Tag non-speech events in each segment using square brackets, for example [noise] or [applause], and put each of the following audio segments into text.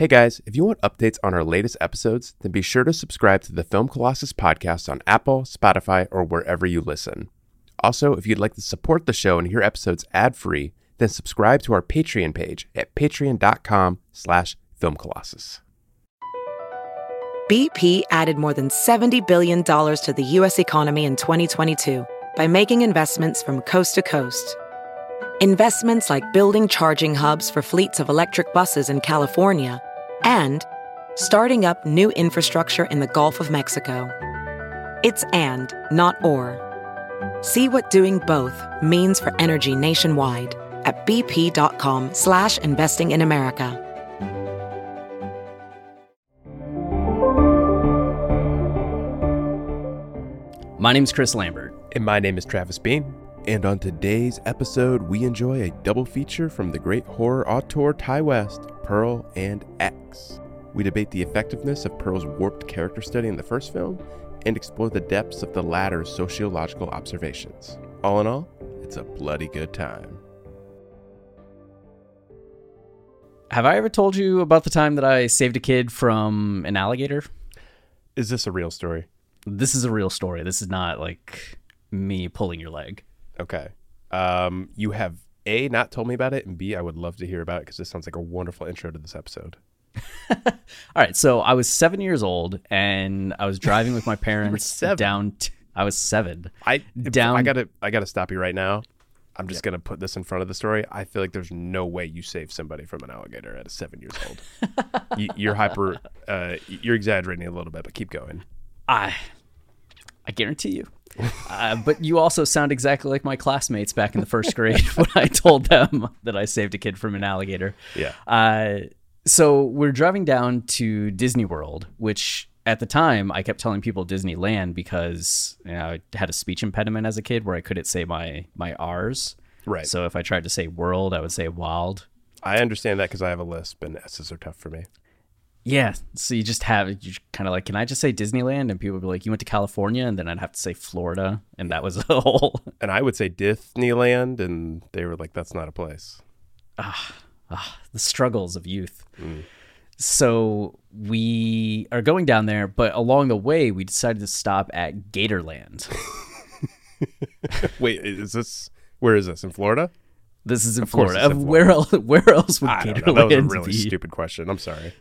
Hey guys, if you want updates on our latest episodes, then be sure to subscribe to the Film Colossus podcast on Apple, Spotify, or wherever you listen. Also, if you'd like to support the show and hear episodes ad-free, then subscribe to our Patreon page at patreon.com slash filmcolossus. BP added more than $70 billion to the U.S. economy in 2022 by making investments from coast to coast. Investments like building charging hubs for fleets of electric buses in California and starting up new infrastructure in the Gulf of Mexico. It's and, not or. See what doing both means for energy nationwide at bp.com slash investing in America. My name's Chris Lambert. And my name is Travis Bean. And on today's episode, we enjoy a double feature from the great horror auteur Ti West, Pearl and X. We debate the effectiveness of Pearl's warped character study in the first film and explore the depths of the latter's sociological observations. All in all, it's a bloody good time. Have I ever told you about the time that I saved a kid from an alligator? Is this a real story? This is a real story. This is not like me pulling your leg. Okay. Um, you have A, not told me about it, and B, I would love to hear about it because this sounds like a wonderful intro to this episode. [laughs] All right. So I was seven years old and I was driving with my [laughs] parents down. T- I was seven. I Down- I gotta I gotta stop you right now. I'm just gonna put this in front of the story. I feel like there's no way you save somebody from an alligator at a seven years old. you, you're hyper. [laughs] Uh, you're exaggerating a little bit, but keep going. I, I guarantee you. Uh, but you also sound exactly like my classmates back in the first grade [laughs] when I told them that I saved a kid from an alligator. Yeah. Uh, so we're driving down to Disney World, which at the time I kept telling people Disneyland because you know, I had a speech impediment as a kid where I couldn't say my my R's. Right. So if I tried to say world, I would say wild. I understand that because I have a lisp and S's are tough for me. Yeah. So you just have you kind of like, can I just say Disneyland? And people would be like, you went to California, and then I'd have to say Florida, and that was [laughs] a whole. And I would say Disneyland, and they were like, "That's not a place." Ah the struggles of youth. So we are going down there, but along the way, we decided to stop at Gatorland. [laughs] [laughs] Wait, is this where is this in Florida? This is in Florida. in Where else? Where else would I Gatorland. That was a really be? stupid question. I'm sorry.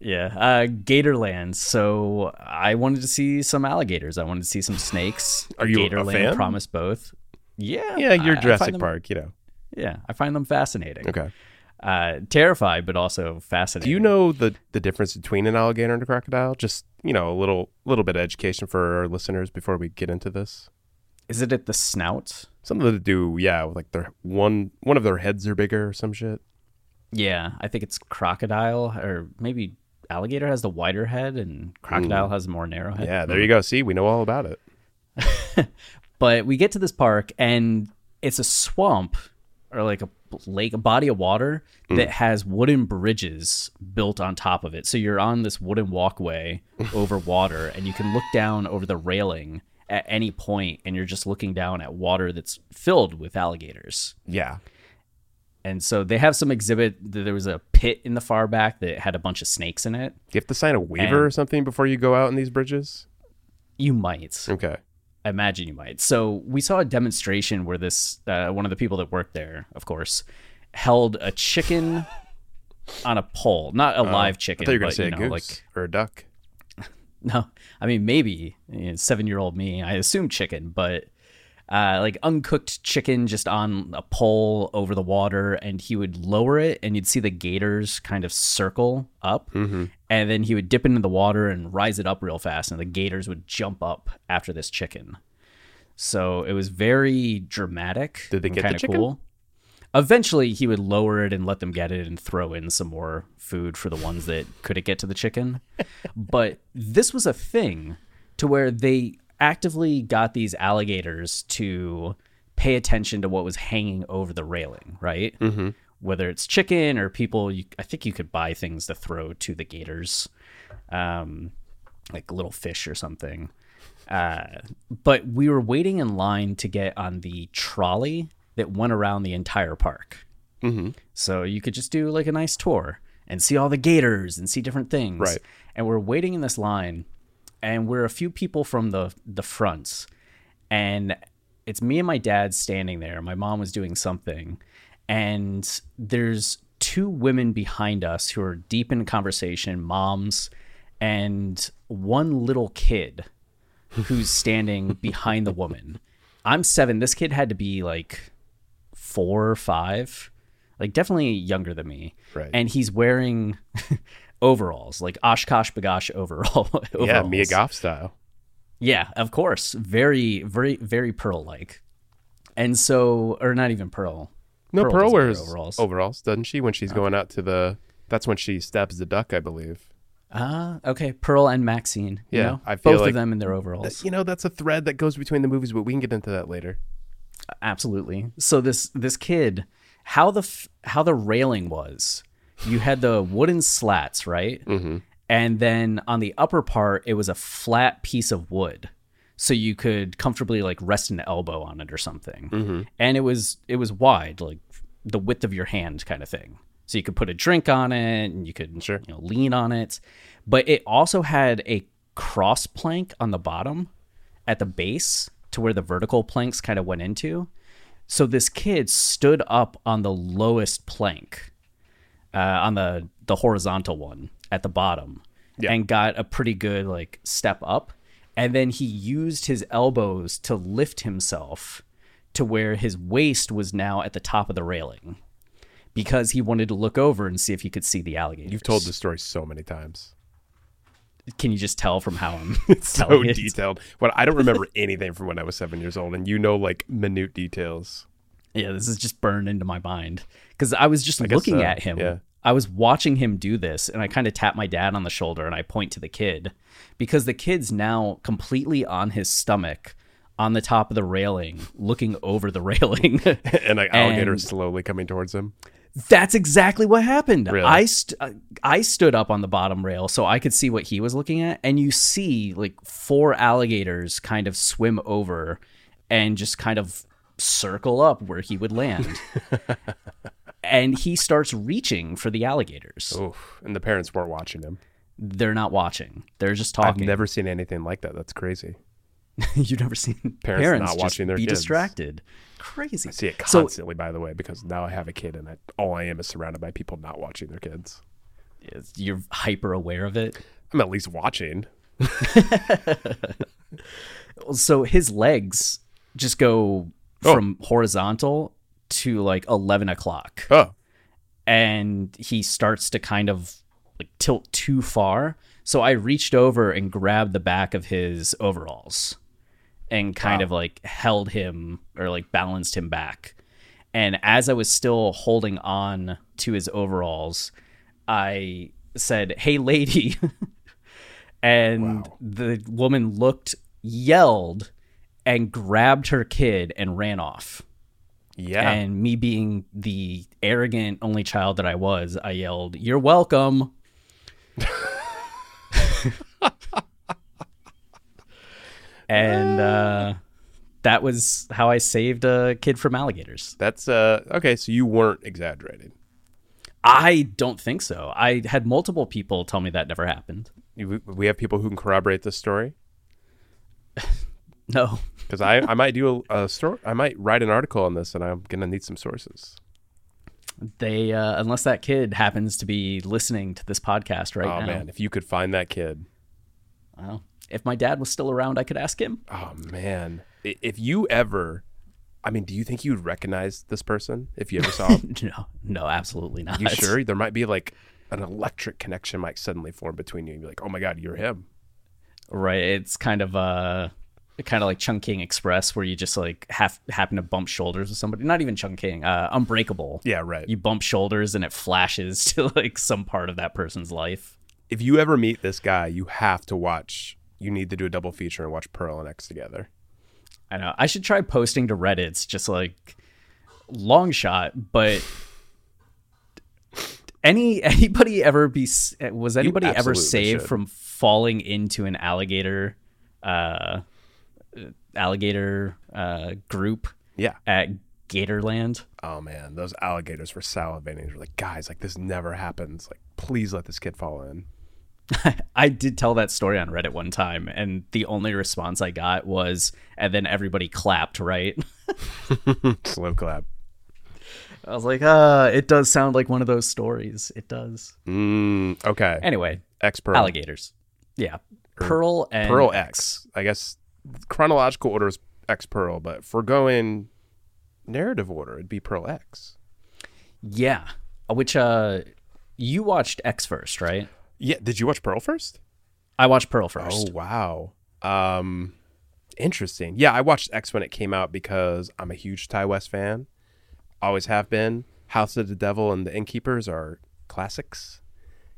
Yeah, uh, Gatorland. So I wanted to see some alligators. I wanted to see some snakes. [sighs] Are you a Gatorland fan? promised both. Yeah, Yeah, you're I- Jurassic them- Park. You know. Yeah, I find them fascinating. Okay. Uh, terrified, but also fascinating. Do you know the the difference between an alligator and a crocodile? Just you know, a little little bit of education for our listeners before we get into this. Is it at the snout? Some of them do, yeah. with, Like their one one of their heads are bigger or some shit. Yeah, I think it's crocodile or maybe alligator has the wider head and crocodile mm. has a more narrow head. Yeah, there mm-hmm. you go. See, we know all about it. [laughs] But we get to this park and it's a swamp or like a lake, a body of water mm. that has wooden bridges built on top of it. So you're on this wooden walkway [laughs] over water and you can look down over the railing at any point and you're just looking down at water that's filled with alligators. Yeah. And so they have some exhibit. There was a pit in the far back that had a bunch of snakes in it. Do you have to sign a waiver And- or something before you go out in these bridges? You might. Okay. I imagine you might. So we saw a demonstration where this uh, one of the people that worked there, of course, held a chicken on a pole, not a live I chicken. thought you were gonna say you a know, goose like or a duck. [laughs] no, I mean maybe you know, seven-year-old me, I assume chicken, but uh, like uncooked chicken just on a pole over the water, and he would lower it, and you'd see the gators kind of circle up, Mm-hmm. and then he would dip into the water and rise it up real fast, and the gators would jump up after this chicken. So it was very dramatic. Did they get the chicken? Cool. Eventually, he would lower it and let them get it and throw in some more food for the ones that couldn't get to the chicken. [laughs] but this was a thing to where they actively got these alligators to pay attention to what was hanging over the railing, right? Mm-hmm. Whether it's chicken or people, you, I think you could buy things to throw to the gators, um, like little fish or something. Uh, but we were waiting in line to get on the trolley that went around the entire park. Mm-hmm. So you could just do like a nice tour. and see all the gators and see different things. Right. And we're waiting in this line, and we're a few people from the the fronts, and it's me and my dad standing there. My mom was doing something, and there's two women behind us who are deep in conversation, moms, and one little kid who's standing [laughs] behind the woman. I'm seven. This kid had to be like four or five, like definitely younger than me. Right. And he's wearing [laughs] overalls, like OshKosh B'gosh [laughs] overall. Yeah, overalls. Mia Goth style. Yeah, of course. Very, very, very Pearl like. And so, or not even Pearl. No, Pearl Pearl, wears overalls. overalls. doesn't she? When she's going out to the, that's when she stabs the duck, I believe. Ah, okay. Pearl and Maxine. you Yeah, know? I feel both like of them in their overalls. You know, that's a thread that goes between the movies, but we can get into that later. Absolutely. So this this kid, how the f- how the railing was, you had the wooden slats, right? Mm-hmm. And then on the upper part, it was a flat piece of wood, so you could comfortably like rest an elbow on it or something. Mm-hmm. And it was it was wide, like the width of your hand, kind of thing. So you could put a drink on it, and you could Sure. you know lean on it. But it also had a cross plank on the bottom at the base to where the vertical planks kind of went into. So this kid stood up on the lowest plank, uh, on the the horizontal one at the bottom, Yeah. and got a pretty good like step up. And then he used his elbows to lift himself to where his waist was now at the top of the railing, because he wanted to look over and see if he could see the alligator. You've told this story so many times. Can you just tell from how I'm [laughs] So telling it? detailed. But I don't remember [laughs] anything from when I was seven years old, and you know, like minute details. Yeah, this is just burned into my mind because I was just guess looking so, at him. yeah. I was watching him do this, and I kind of tap my dad on the shoulder and I point to the kid because the kid's now completely on his stomach on the top of the railing, looking over the [laughs] railing. [laughs] and like alligator And- slowly coming towards him. That's exactly what happened. Really? I st- uh, I stood up on the bottom rail so I could see what he was looking at, and you see like four alligators kind of swim over and just kind of circle up where he would land. [laughs] and he starts reaching for the alligators. Oof. And the parents weren't watching him. They're not watching. They're just talking. I've never seen anything like that. That's crazy. [laughs] You've never seen Parents parents, not watching their be kids. distracted. Crazy. I see it So constantly, by the way, because now I have a kid, and I, all I am is surrounded by people not watching their kids. you're hyper aware of it. I'm at least watching. [laughs] so his legs just go Oh. from horizontal to like 11 o'clock Oh, and he starts to kind of like tilt too far so i reached over and grabbed the back of his overalls and kind Wow. of like held him or like balanced him back and as i was still holding on to his overalls i said hey lady [laughs] and Wow. the woman looked yelled and grabbed her kid and ran off yeah. and me being the arrogant only child that I was, I yelled, "You're welcome." [laughs] and uh, that was how I saved a kid from alligators. That's uh okay. So you weren't exaggerating. I don't think so. I had multiple people tell me that never happened. We have people who can corroborate this story [laughs] No. because I, I might do a, a story. I might write an article on this, and I'm gonna need some sources. They uh, unless that kid happens to be listening to this podcast right oh now. man, if you could find that kid. Well, if my dad was still around, I could ask him. Oh man, if you ever, I mean, do you think you'd recognize this person if you ever saw him? [laughs] No, no, absolutely not. you sure? There might be like an electric connection might suddenly form between you. and be like, oh my god, you're him. Right. It's kind of uh kind of like Chungking Express where you just like have happen to bump shoulders with somebody. Not even Chungking, uh Unbreakable. Yeah, right. You bump shoulders and it flashes [laughs] to like some part of that person's life. if you ever meet this guy, you have to watch. You need to do a double feature and watch Pearl and X together. I know. I should try posting to Reddit's just like long shot, but any anybody ever be was anybody ever saved should. from falling into an alligator uh alligator uh group Yeah. at Gatorland? Oh man, those alligators were salivating. They're like, guys, like this never happens. Like, please let this kid fall in. [laughs] I did tell that story on Reddit one time, and the only response I got was, and then everybody clapped, right? [laughs] Slow clap. I was like, uh, it does sound like one of those stories. It does. Mm, okay. Anyway, X Pearl. alligators. Yeah. Pearl and Pearl X. I guess chronological order is X Pearl, but we're going narrative order, it'd be Pearl X. Yeah. Which uh you watched X first, right? Yeah. Did you watch Pearl first? I watched Pearl first. Oh wow. Um, interesting. Yeah, I watched X when it came out because I'm a huge Ti West fan. Always have been. House of the Devil and The Innkeepers are classics,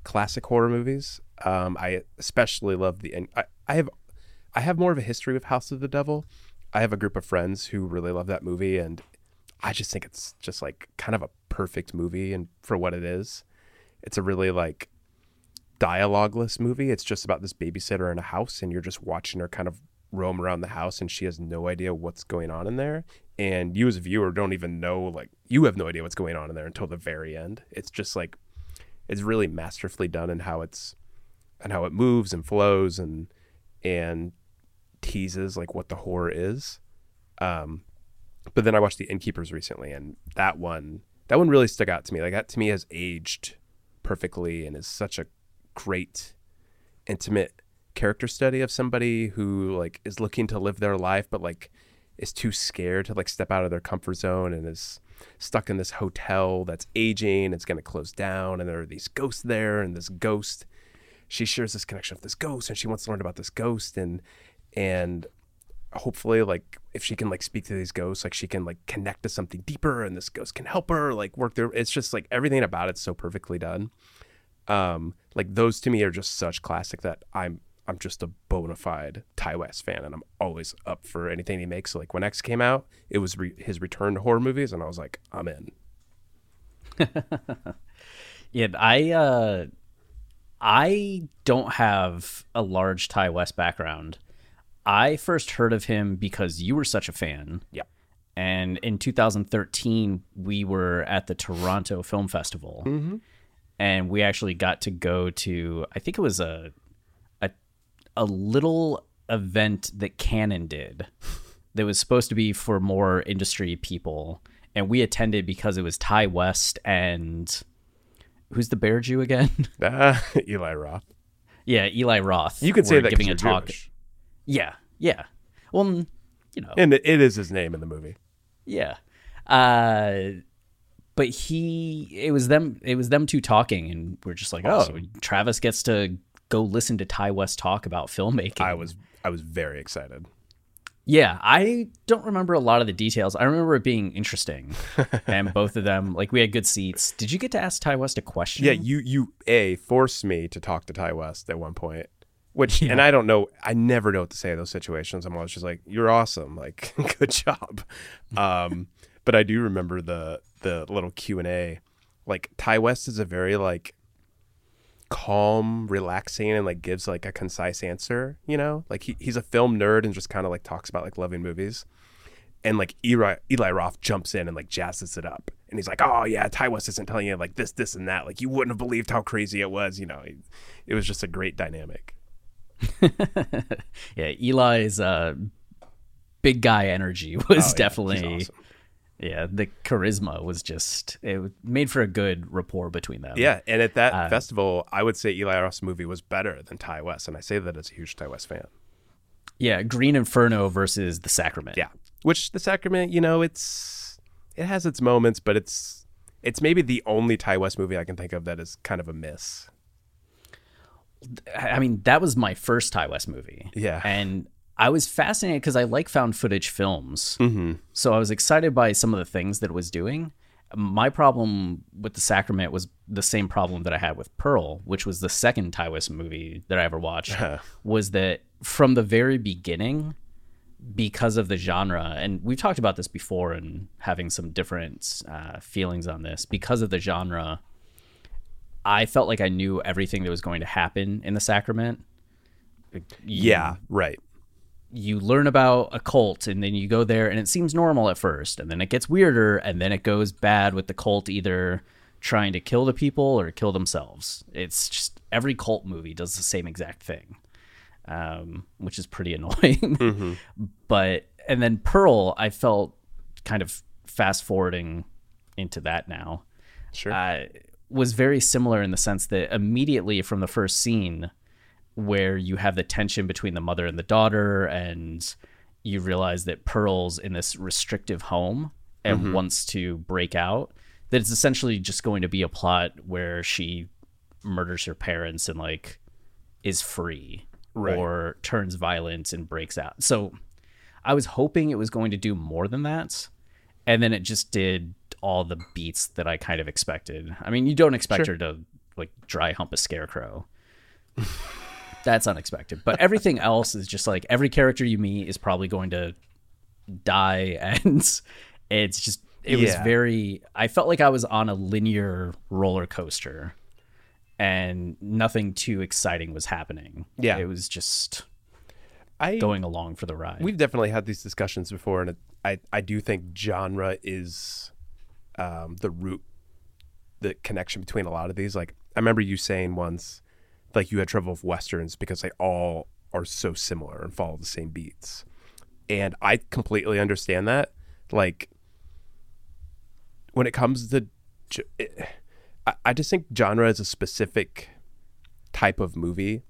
classic horror movies. Um, I especially love the. I, I have, I have more of a history with House of the Devil. I have a group of friends who really love that movie, and I just think it's just like kind of a perfect movie and for what it is. It's a really like dialogueless movie. It's just about this babysitter in a house, and you're just watching her kind of roam around the house, and she has no idea what's going on in there. And you, as a viewer, don't even know like you have no idea what's going on in there until the very end. It's just like it's really masterfully done in how it's and how it moves and flows and and teases like what the horror is. Um, but then I watched The Innkeepers recently, and that one that one really stuck out to me. Like that to me has aged perfectly and is such a great intimate character study of somebody who like is looking to live their life but like is too scared to like step out of their comfort zone and is stuck in this hotel that's aging it's going to close down and there are these ghosts there and this ghost she shares this connection with this ghost and she wants to learn about this ghost and and hopefully like if she can like speak to these ghosts like she can like connect to something deeper and this ghost can help her like work through it's just like everything about it's so perfectly done. Um like those to me are just such classic that i'm i'm just a bona fide ti west fan and i'm always up for anything he makes. So like when x came out it was re- his return to horror movies and i was like i'm in. [laughs] Yeah, I uh I don't have a large Ti West background. I first heard of him because you were such a fan. yeah And in 2013, we were at the Toronto Film Festival, and we actually got to go to. I think it was a a a little event that Canon did [laughs] that was supposed to be for more industry people, and we attended because it was Ti West and who's the Bear Jew again? [laughs] Ah, [laughs] eli roth yeah, Eli Roth. you could say that giving a talk. Jewish. Yeah, yeah. Well, you know, and it it is his name in the movie Yeah. Uh but he it was them it was them two talking and we're just like, oh, Travis gets to go listen to Ti West talk about filmmaking. i was i was very excited Yeah, I don't remember a lot of the details. I remember it being interesting. [laughs] and both of them like we had good seats. Did you get to ask Ti West a question? Yeah, you you a forced me to talk to Ti West at one point, which and I don't know, I never know what to say in those situations. I'm always just like, "You're awesome, like [laughs] good job." Um, but I do remember the the little Q and A. Like Ti West is a very like calm, relaxing, and like gives like a concise answer. You know, like he, he's a film nerd and just kind of like talks about like loving movies. And like Eli, Eli Roth jumps in and like jazzes it up, and he's like, "Oh yeah, Ti West isn't telling you like this, this, and that. Like you wouldn't have believed how crazy it was. You know, it, it was just a great dynamic." [laughs] yeah, Eli's uh big guy energy [laughs] was Oh, yeah, definitely awesome. yeah, the charisma was just it made for a good rapport between them. Yeah, and at that Uh, festival, I would say Eli Roth's movie was better than Ti West, and I say that as a huge Ti West fan. Yeah, Green Inferno versus The Sacrament. Yeah, which the Sacrament, you know, it's it has its moments, but it's it's maybe the only Ti West movie I can think of that is kind of a miss. I mean, that was my first Ti West movie. Yeah. And I was fascinated because I like found footage films. Mm-hmm. So I was excited by some of the things that it was doing. My problem with The Sacrament was the same problem that I had with Pearl, which was the second Ti West movie that I ever watched, was that from the very beginning, because of the genre, and we've talked about this before and having some different uh, feelings on this, because of the genre, I felt like I knew everything that was going to happen in the sacrament. You- Yeah, right. You learn about a cult and then you go there and it seems normal at first and then it gets weirder and then it goes bad with the cult either trying to kill the people or kill themselves. It's just every cult movie does the same exact thing, um, which is pretty [laughs] annoying. Mm-hmm. But and then Pearl, I felt kind of fast forwarding into that now. Sure. Uh, was very similar in the sense that immediately from the first scene, where you have the tension between the mother and the daughter, and you realize that Pearl's in this restrictive home and mm-hmm. wants to break out, that it's essentially just going to be a plot where she murders her parents and like is free Right. or turns violent and breaks out. So I was hoping it was going to do more than that. And then it just did all the beats that I kind of expected. I mean, you don't expect her to like dry hump a scarecrow. [laughs] That's unexpected. But everything else is just like every character you meet is probably going to die [laughs] and it's just it was very I felt like I was on a linear roller coaster and nothing too exciting was happening. Yeah. It was just I going along for the ride. We've definitely had these discussions before, and it, I I do think genre is um, the root, the connection between a lot of these. Like I remember you saying once, like you had trouble with westerns because they all are so similar and follow the same beats, and I completely understand that. Like when it comes to, it, I, I just think genre is a specific type of movie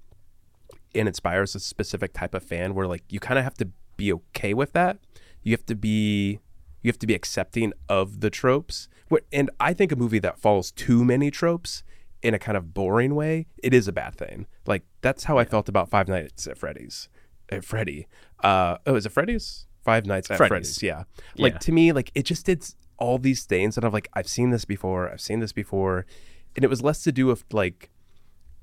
and inspires a specific type of fan where like you kind of have to be okay with that you have to be you have to be accepting of the tropes. And i think a movie that follows too many tropes in a kind of boring way it is a bad thing. Like that's how i felt about five nights at freddy's at freddy. Uh oh is it freddy's? Five nights at Freddy's. freddy's, yeah. Like Yeah. to me like it just did all these things and i'm like i've seen this before i've seen this before. And it was less to do with like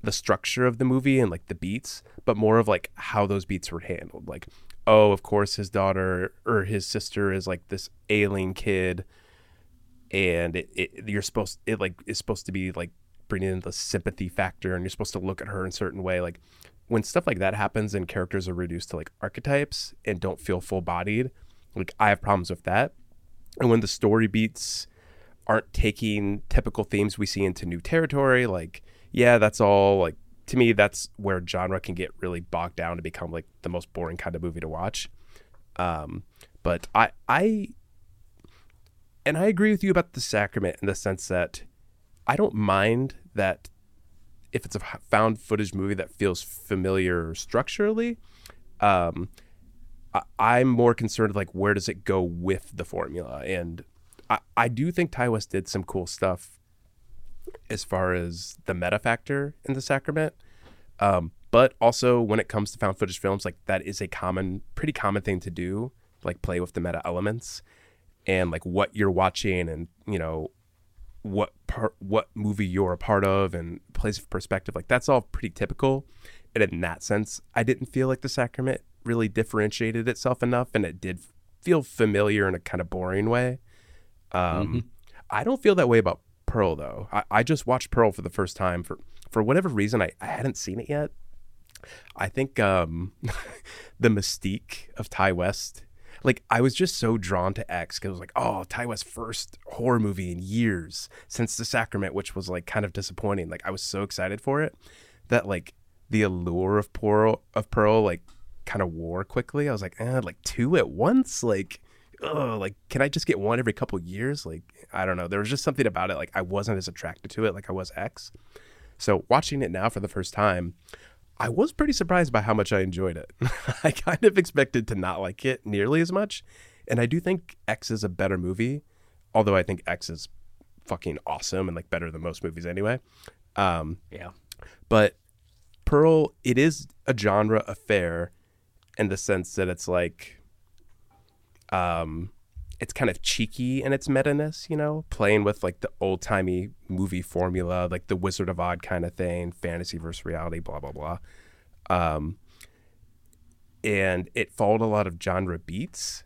the structure of the movie and like the beats, but more of like how those beats were handled. Like, oh, of course, his daughter or his sister is like this ailing kid, and it, it you're supposed it like is supposed to be like bringing in the sympathy factor, and you're supposed to look at her in a certain way. Like when stuff like that happens and characters are reduced to like archetypes and don't feel full bodied, like I have problems with that. And when the story beats aren't taking typical themes we see into new territory, like yeah, that's all like to me that's where genre can get really bogged down to become like the most boring kind of movie to watch. Um, but I I and I agree with you about the sacrament in the sense that I don't mind that if it's a found footage movie that feels familiar structurally. Um, I, I'm more concerned like where does it go with the formula, and I, I do think Ti West did some cool stuff as far as the meta factor in the sacrament. Um, but also when it comes to found footage films, like that is a common, pretty common thing to do, like play with the meta elements and like what you're watching and you know what part, what movie you're a part of and place of perspective. Like that's all pretty typical. And in that sense, I didn't feel like the sacrament really differentiated itself enough, and it did feel familiar in a kind of boring way. Um, I don't feel that way about Pearl though. I, I just watched Pearl for the first time for for whatever reason. I, I hadn't seen it yet. I think um, [laughs] the mystique of Ti West, like I was just so drawn to X because it was like, oh, Ti West's first horror movie in years since The Sacrament, which was like kind of disappointing. Like I was so excited for it that like the allure of Pearl of Pearl like kind of wore quickly. I was like, eh, like two at once, like. Oh, like can I just get one every couple years? Like I don't know. There was just something about it. Like I wasn't as attracted to it like I was X. So watching it now for the first time, I was pretty surprised by how much I enjoyed it. [laughs] I kind of expected to not like it nearly as much, and I do think X is a better movie. Although I think X is fucking awesome and like better than most movies anyway. Um, yeah. but Pearl, it is a genre affair in the sense that it's like, um, it's kind of cheeky in its meta-ness, you know, playing with like the old timey movie formula, like the Wizard of Oz kind of thing, fantasy versus reality, blah blah blah. Um, and it followed a lot of genre beats.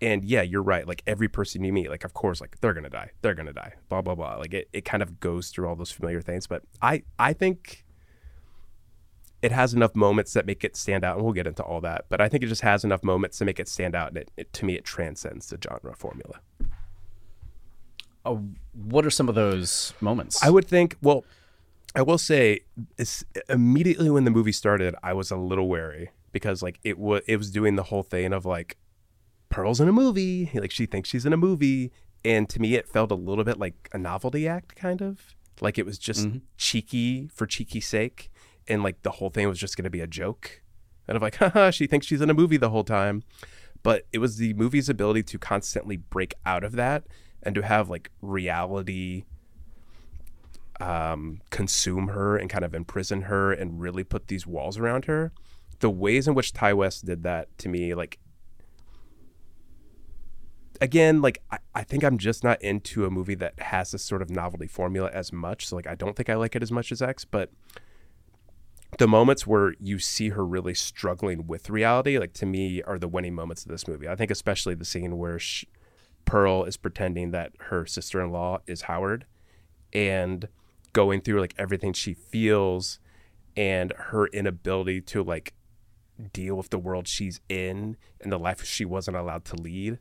And yeah, you're right. Like every person you meet, like of course, like they're gonna die, they're gonna die, blah blah blah. Like it, it kind of goes through all those familiar things. But I I think it has enough moments that make it stand out, and we'll get into all that. But I think it just has enough moments to make it stand out, and it, it to me it transcends the genre formula. uh, what are some of those moments? I would think. Well, I will say, immediately when the movie started, I was a little wary because like it was it was doing the whole thing of like Pearl's in a movie, like she thinks she's in a movie, and to me it felt a little bit like a novelty act, kind of like it was just Mhm. cheeky for cheeky sake, and like the whole thing was just going to be a joke, and I'm like, [laughs] haha, she thinks she's in a movie the whole time, but it was the movie's ability to constantly break out of that and to have like reality um, consume her and kind of imprison her and really put these walls around her. The ways in which Ti West did that to me, like, again, like, I, I think I'm just not into a movie that has this sort of novelty formula as much. So, like, I don't think I like it as much as X, but the moments where you see her really struggling with reality, like, to me, are the winning moments of this movie. I think, especially the scene where sh Pearl is pretending that her sister in law is Howard and going through like everything she feels and her inability to like deal with the world she's in and the life she wasn't allowed to lead.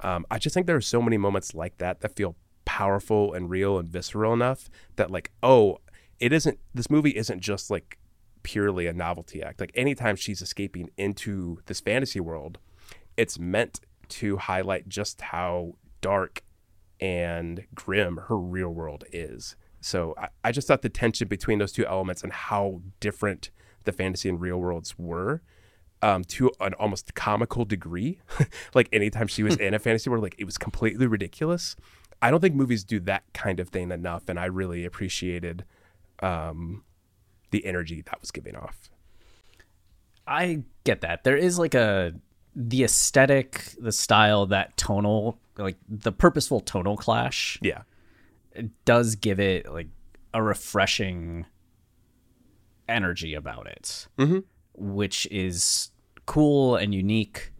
Um, I just think there are so many moments like that that feel powerful and real and visceral enough that like, oh, it isn't this movie isn't just like purely a novelty act. Like anytime she's escaping into this fantasy world, it's meant to highlight just how dark and grim her real world is. So I, I just thought the tension between those two elements and how different the fantasy and real worlds were um, to an almost comical degree. [laughs] like anytime she was [laughs] in a fantasy world, like it was completely ridiculous. I don't think movies do that kind of thing enough, and I really appreciated um, the energy that was giving off. I get that. There is like a the aesthetic, the style, that tonal, like the purposeful tonal clash Yeah, it does give it like a refreshing energy about it, Mhm. which is cool and unique,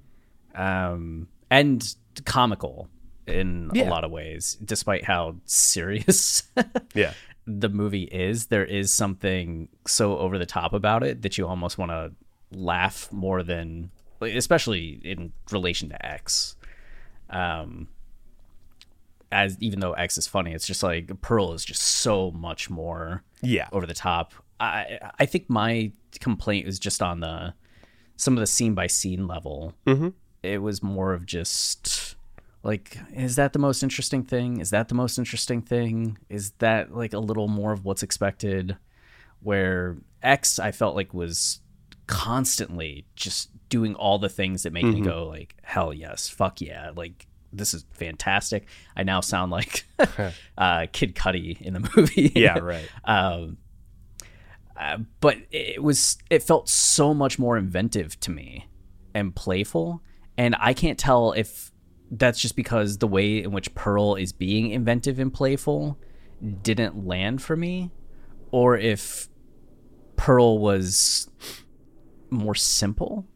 um, and comical in Yeah. a lot of ways. Despite how serious yeah, [laughs] the movie is, there is something so over the top about it that you almost want to laugh more than, especially in relation to X. Um, as even though X is funny, it's just like Pearl is just so much more yeah. over the top. I I think my complaint was just on the some of the scene by scene level. Mhm. It was more of just like, is that the most interesting thing? Is that the most interesting thing? Is that like a little more of what's expected? Where X, I felt like was constantly just doing all the things that make me go like, hell yes, fuck yeah, like this is fantastic. I now sound like [laughs] [laughs] uh, Kid Cudi in the [laughs] movie. Yeah, right. um, uh, but it was it felt so much more inventive to me and playful and i can't tell if that's just because the way in which pearl is being inventive and playful didn't land for me or if pearl was more simple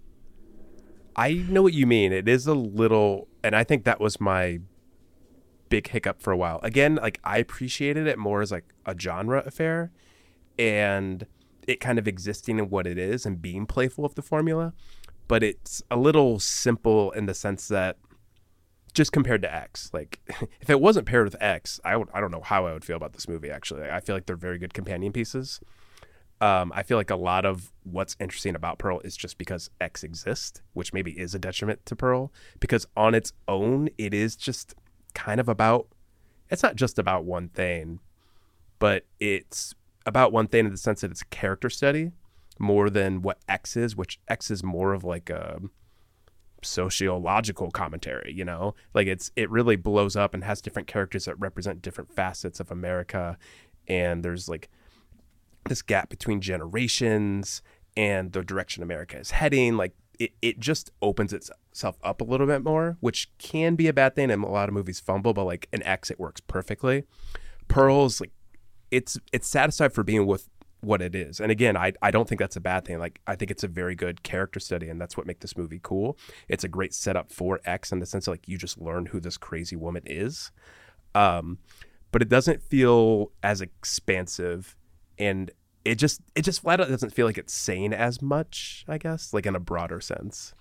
I know what you mean. It is a little, and I think that was my big hiccup for a while. Again, like I appreciated it more as like a genre affair and it kind of existing in what it is and being playful with the formula. But it's a little simple in the sense that just compared to X, like [laughs] if it wasn't paired with X, I would I don't know how I would feel about this movie actually. I feel like they're very good companion pieces. Um, I feel like a lot of what's interesting about Pearl is just because X exists, which maybe is a detriment to Pearl, because on its own, it is just kind of about, it's not just about one thing, but it's about one thing in the sense that it's a character study more than what X is, which X is more of like a sociological commentary, you know? Like it's, it really blows up and has different characters that represent different facets of America. And there's like, this gap between generations and the direction America is heading. Like it, it just opens itself up a little bit more, which can be a bad thing. And a lot of movies fumble, but like in X, it works perfectly. Pearl's like it's it's satisfied for being with what it is. And again, I I don't think that's a bad thing. Like I think it's a very good character study, and that's what makes this movie cool. It's a great setup for X in the sense of like you just learn who this crazy woman is. Um, but it doesn't feel as expansive and it just it just flat out doesn't feel like it's saying as much i guess like in a broader sense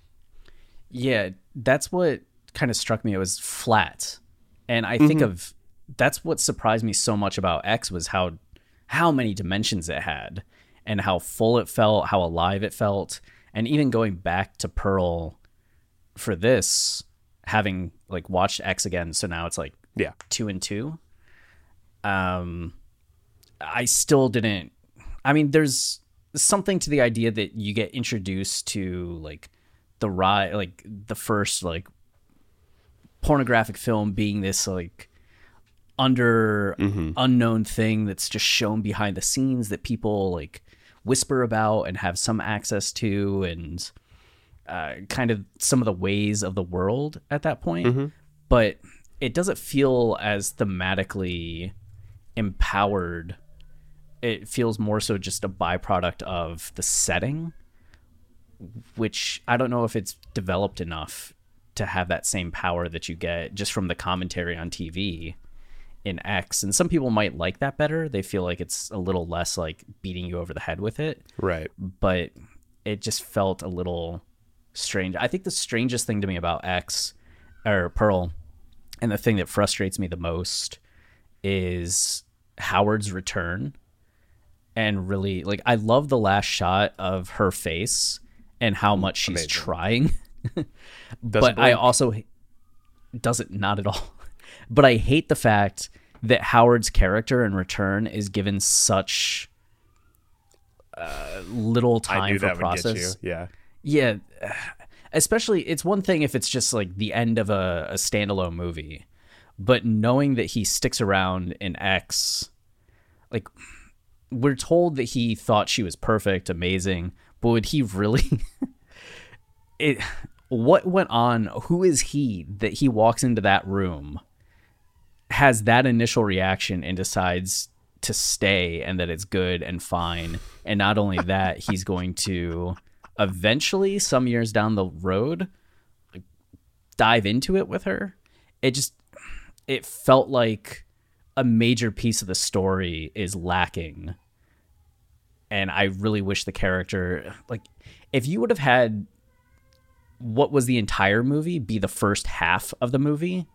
Yeah, that's what kind of struck me. It was flat, and I think of that's what surprised me so much about X was how how many dimensions it had and how full it felt, how alive it felt, and even going back to Pearl for this, having like watched X again, so now it's like Yeah. two and two. Um, I still didn't. I mean, there's something to the idea that you get introduced to like the rise, like the first like pornographic film being this like under unknown thing that's just shown behind the scenes that people like whisper about and have some access to and uh, kind of some of the ways of the world at that point. But it doesn't feel as thematically empowered. It feels more so just a byproduct of the setting, which I don't know if it's developed enough to have that same power that you get just from the commentary on TV in X. And some people might like that better. They feel like it's a little less like beating you over the head with it Right. but it just felt a little strange. I think the strangest thing to me about X or Pearl and the thing that frustrates me the most is Howard's return. And really, like, I love the last shot of her face and how much she's Amazing. trying. [laughs] But I also doesn't not at all. [laughs] But I hate the fact that Howard's character in return is given such uh, little time for that would get you. process. Yeah. Yeah, [sighs] especially it's one thing if it's just like the end of a, a standalone movie, but knowing that he sticks around in X, like we're told that he thought she was perfect, amazing, but would he really? [laughs] it. What went on? Who is he that he walks into that room, has that initial reaction, and decides to stay, and that it's good and fine, and not only [laughs] that, he's going to eventually, some years down the road, dive into it with her. It just it felt like a major piece of the story is lacking. And I really wish the character like if you would have had what was the entire movie be the first half of the movie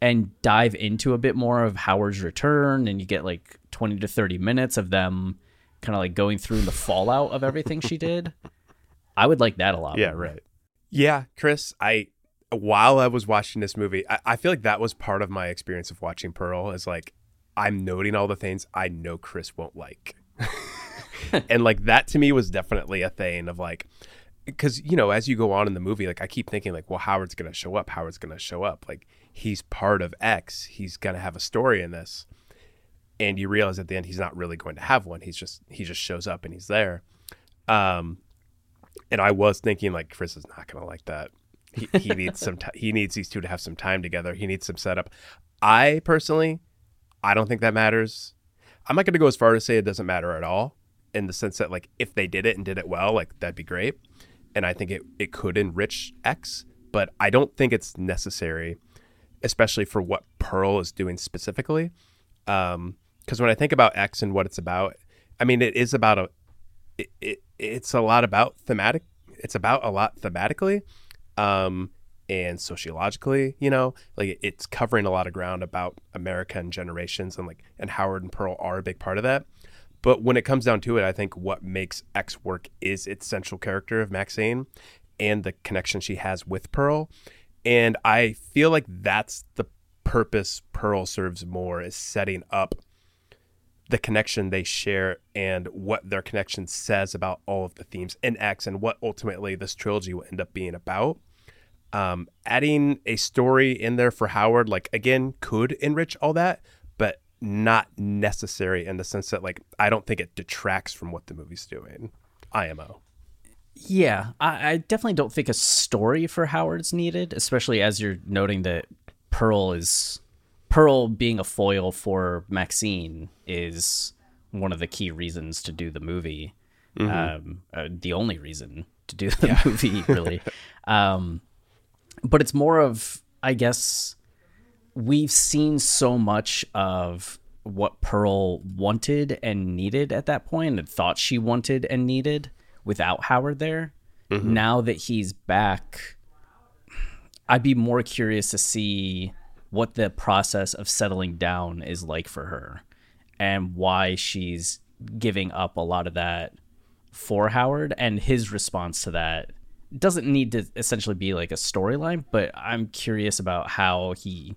and dive into a bit more of Howard's return and you get like 20 to 30 minutes of them kind of like going through the fallout of everything she did. [laughs] I would like that a lot. Yeah, more. right. Yeah, Chris, I while I was watching this movie, I, I feel like that was part of my experience of watching Pearl is like I'm noting all the things I know Chris won't like. [laughs] and like that to me was definitely a thing of like because you know as you go on in the movie like i keep thinking like well howard's gonna show up howard's gonna show up like he's part of x he's gonna have a story in this. And you realize at the end he's not really going to have one. He's just he just shows up and he's there. Um and i was thinking like chris is not gonna like that. He, he [laughs] needs some ti he needs these two to have some time together. He needs some setup. I personally i don't think that matters. I'm not gonna go as far to say it doesn't matter at all in the sense that like if they did it and did it well like that'd be great. And i think it, it could enrich x but i don't think it's necessary especially for what pearl is doing specifically um because when i think about x and what it's about i mean it is about a it, it it's a lot about thematic it's about a lot thematically um and sociologically you know like it's covering a lot of ground about america and generations and like and howard and pearl are a big part of that but when it comes down to it, I think what makes X work is its central character of Maxine and the connection she has with Pearl. And I feel like that's the purpose Pearl serves more is setting up the connection they share and what their connection says about all of the themes in X and what ultimately this trilogy will end up being about. Um, adding a story in there for Howard, like again, could enrich all that, but not necessary in the sense that like I don't think it detracts from what the movie's doing. IMO. Yeah, I, I definitely don't think a story for Howard's needed, especially as you're noting that Pearl is Pearl being a foil for Maxine is one of the key reasons to do the movie. Um, uh, the only reason to do [laughs] the movie, really. um, but it's more of, I guess, we've seen so much of what Pearl wanted and needed at that point and thought she wanted and needed without Howard there. Now that he's back, I'd be more curious to see what the process of settling down is like for her and why she's giving up a lot of that for Howard and his response to that doesn't need to essentially be like a storyline, but I'm curious about how he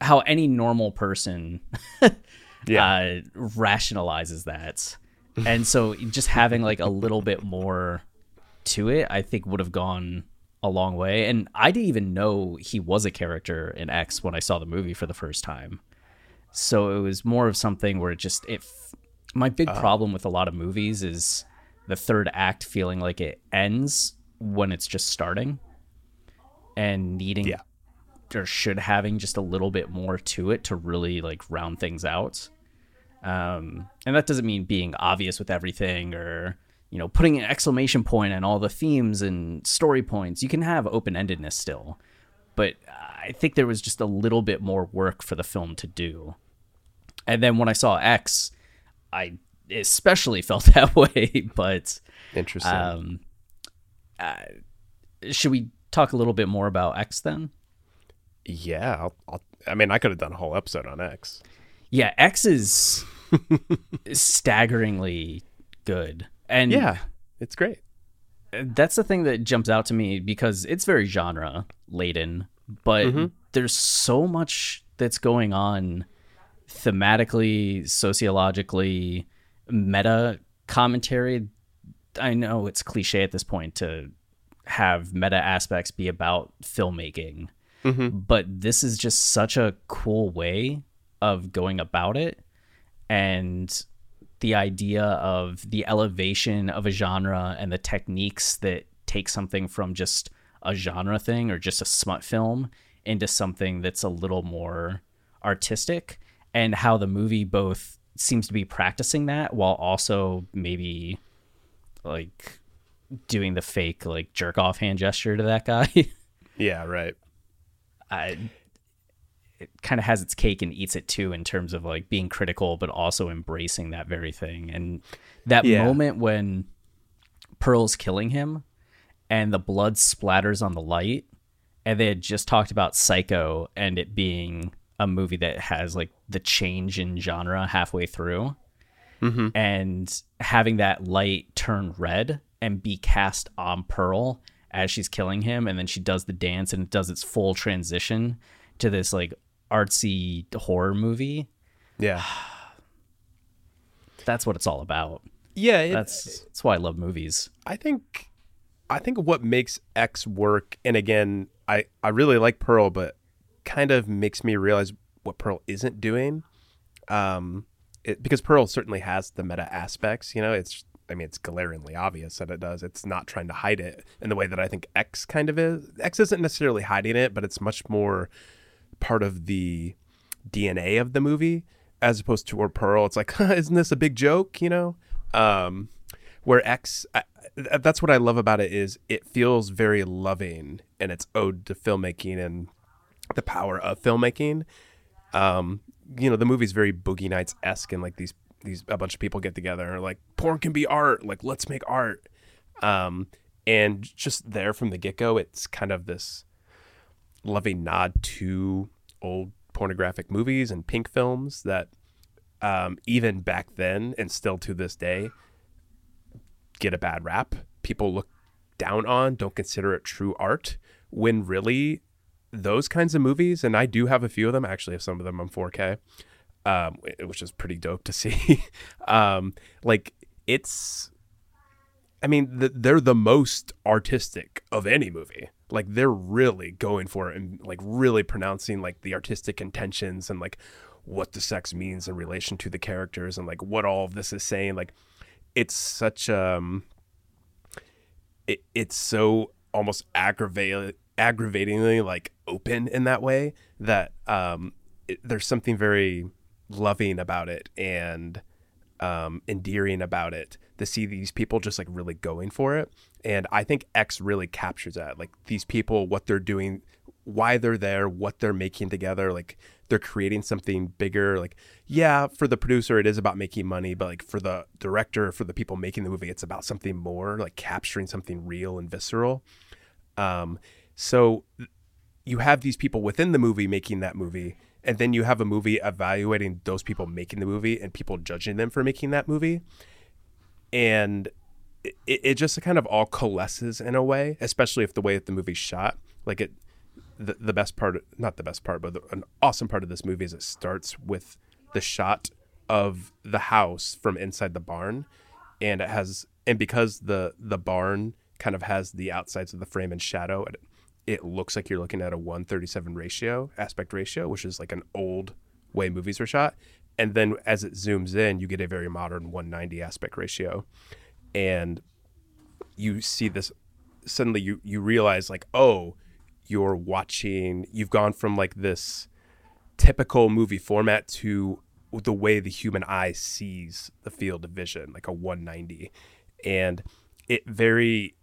how any normal person [laughs] yeah. uh, rationalizes that. And so just having like a little bit more to it, I think would have gone a long way. And I didn't even know he was a character in X when I saw the movie for the first time. So it was more of something where it just it. My big uh, problem with a lot of movies is the third act feeling like it ends when it's just starting, and needing yeah. or should having just a little bit more to it to really like round things out. Um, and that doesn't mean being obvious with everything or you know putting an exclamation point on all the themes and story points. You can have open endedness still, but I think there was just a little bit more work for the film to do. And then when I saw X, I especially [laughs] felt that way. But interesting. Um, uh, should we talk a little bit more about X then? Yeah, I'll, I'll, i mean, I could have done a whole episode on X. Yeah, X is staggeringly good, and yeah, it's great. That's the thing that jumps out to me because it's very genre laden, but mm-hmm. there's so much that's going on thematically, sociologically, meta commentary. I know it's cliche at this point to have meta aspects be about filmmaking, mm-hmm. but this is just such a cool way of going about it. And the idea of the elevation of a genre and the techniques that take something from just a genre thing or just a smut film into something that's a little more artistic and how the movie both seems to be practicing that while also maybe like doing the fake like jerk off hand gesture to that guy. [laughs] yeah, right. I it kind of has its cake and eats it too in terms of like being critical but also embracing that very thing. And that yeah. moment when Pearl's killing him and the blood splatters on the light and they had just talked about Psycho and it being a movie that has like the change in genre halfway through mm-hmm. and having that light turn red and be cast on Pearl as she's killing him and then she does the dance and it does its full transition to this like artsy horror movie. Yeah. [sighs] that's what it's all about. Yeah, it, that's that's why I love movies. I think I think what makes X work and again, I I really like Pearl but kind of makes me realize what Pearl isn't doing. Um, it, because Pearl certainly has the meta aspects, you know, it's, I mean, it's glaringly obvious that it does. It's not trying to hide it in the way that I think X kind of is. X isn't necessarily hiding it, but it's much more part of the DNA of the movie as opposed to where Pearl, it's like, [laughs] isn't this a big joke, you know? Um, where X, I, that's what I love about it is it feels very loving and it's ode to filmmaking and the power of filmmaking. Um, you know, the movie's very Boogie Nights esque, and like these these a bunch of people get together like, porn can be art. Like, let's make art. Um, and just there from the get go, it's kind of this loving nod to old pornographic movies and pink films that um, even back then and still to this day get a bad rap. People look down on, don't consider it true art, when really those kinds of movies, and I do have a few of them. Actually, have some of them on 4K, um, which is pretty dope to [laughs] see. um, like it's, I mean, the, they're the most artistic of any movie. Like they're really going for it and like really pronouncing like the artistic intentions and like what the sex means in relation to the characters and like what all of this is saying. Like it's such um, it, it's so almost aggravatingly like open in that way that um, it, there's something very loving about it and um, endearing about it to see these people just like really going for it. And I think X really captures that. Like these people, what they're doing, why they're there, what they're making together. Like they're creating something bigger. Like, yeah, for the producer, it is about making money, but like for the director, for the people making the movie, it's about something more, like capturing something real and visceral. Um, so you have these people within the movie making that movie and then you have a movie evaluating those people making the movie and people judging them for making that movie and it, it just kind of all coalesces in a way especially if the way that the movie's shot like it the, the best part not the best part but the, an awesome part of this movie is it starts with the shot of the house from inside the barn. And it has and because the the barn kind of has the outsides of the frame in shadow it, it looks like you're looking at a 137 ratio aspect ratio which is like an old way movies were shot and then as it zooms in you get a very modern 190 aspect ratio. And you see this suddenly you you realize like oh you're watching you've gone from like this typical movie format to the way the human eye sees the field of vision like a 190 and it very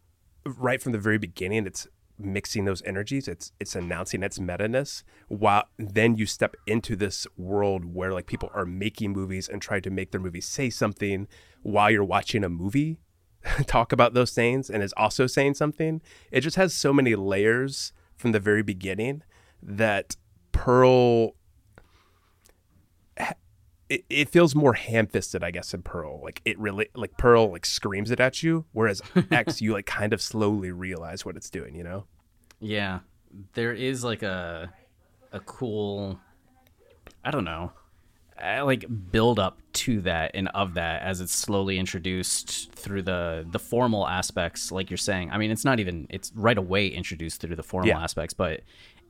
right from the very beginning it's mixing those energies it's it's announcing its meta-ness while then you step into this world where like people are making movies and trying to make their movies say something while you're watching a movie [laughs] talk about those things and is also saying something. It just has so many layers from the very beginning that pearl it, it feels more ham-fisted i guess in pearl like it really like pearl like screams it at you whereas [laughs] x you like kind of slowly realize what it's doing you know Yeah, there is like a a cool, I don't know, uh, like build up to that and of that as it's slowly introduced through the the formal aspects, like you're saying. I mean, it's not even it's right away introduced through the formal Yeah. aspects, but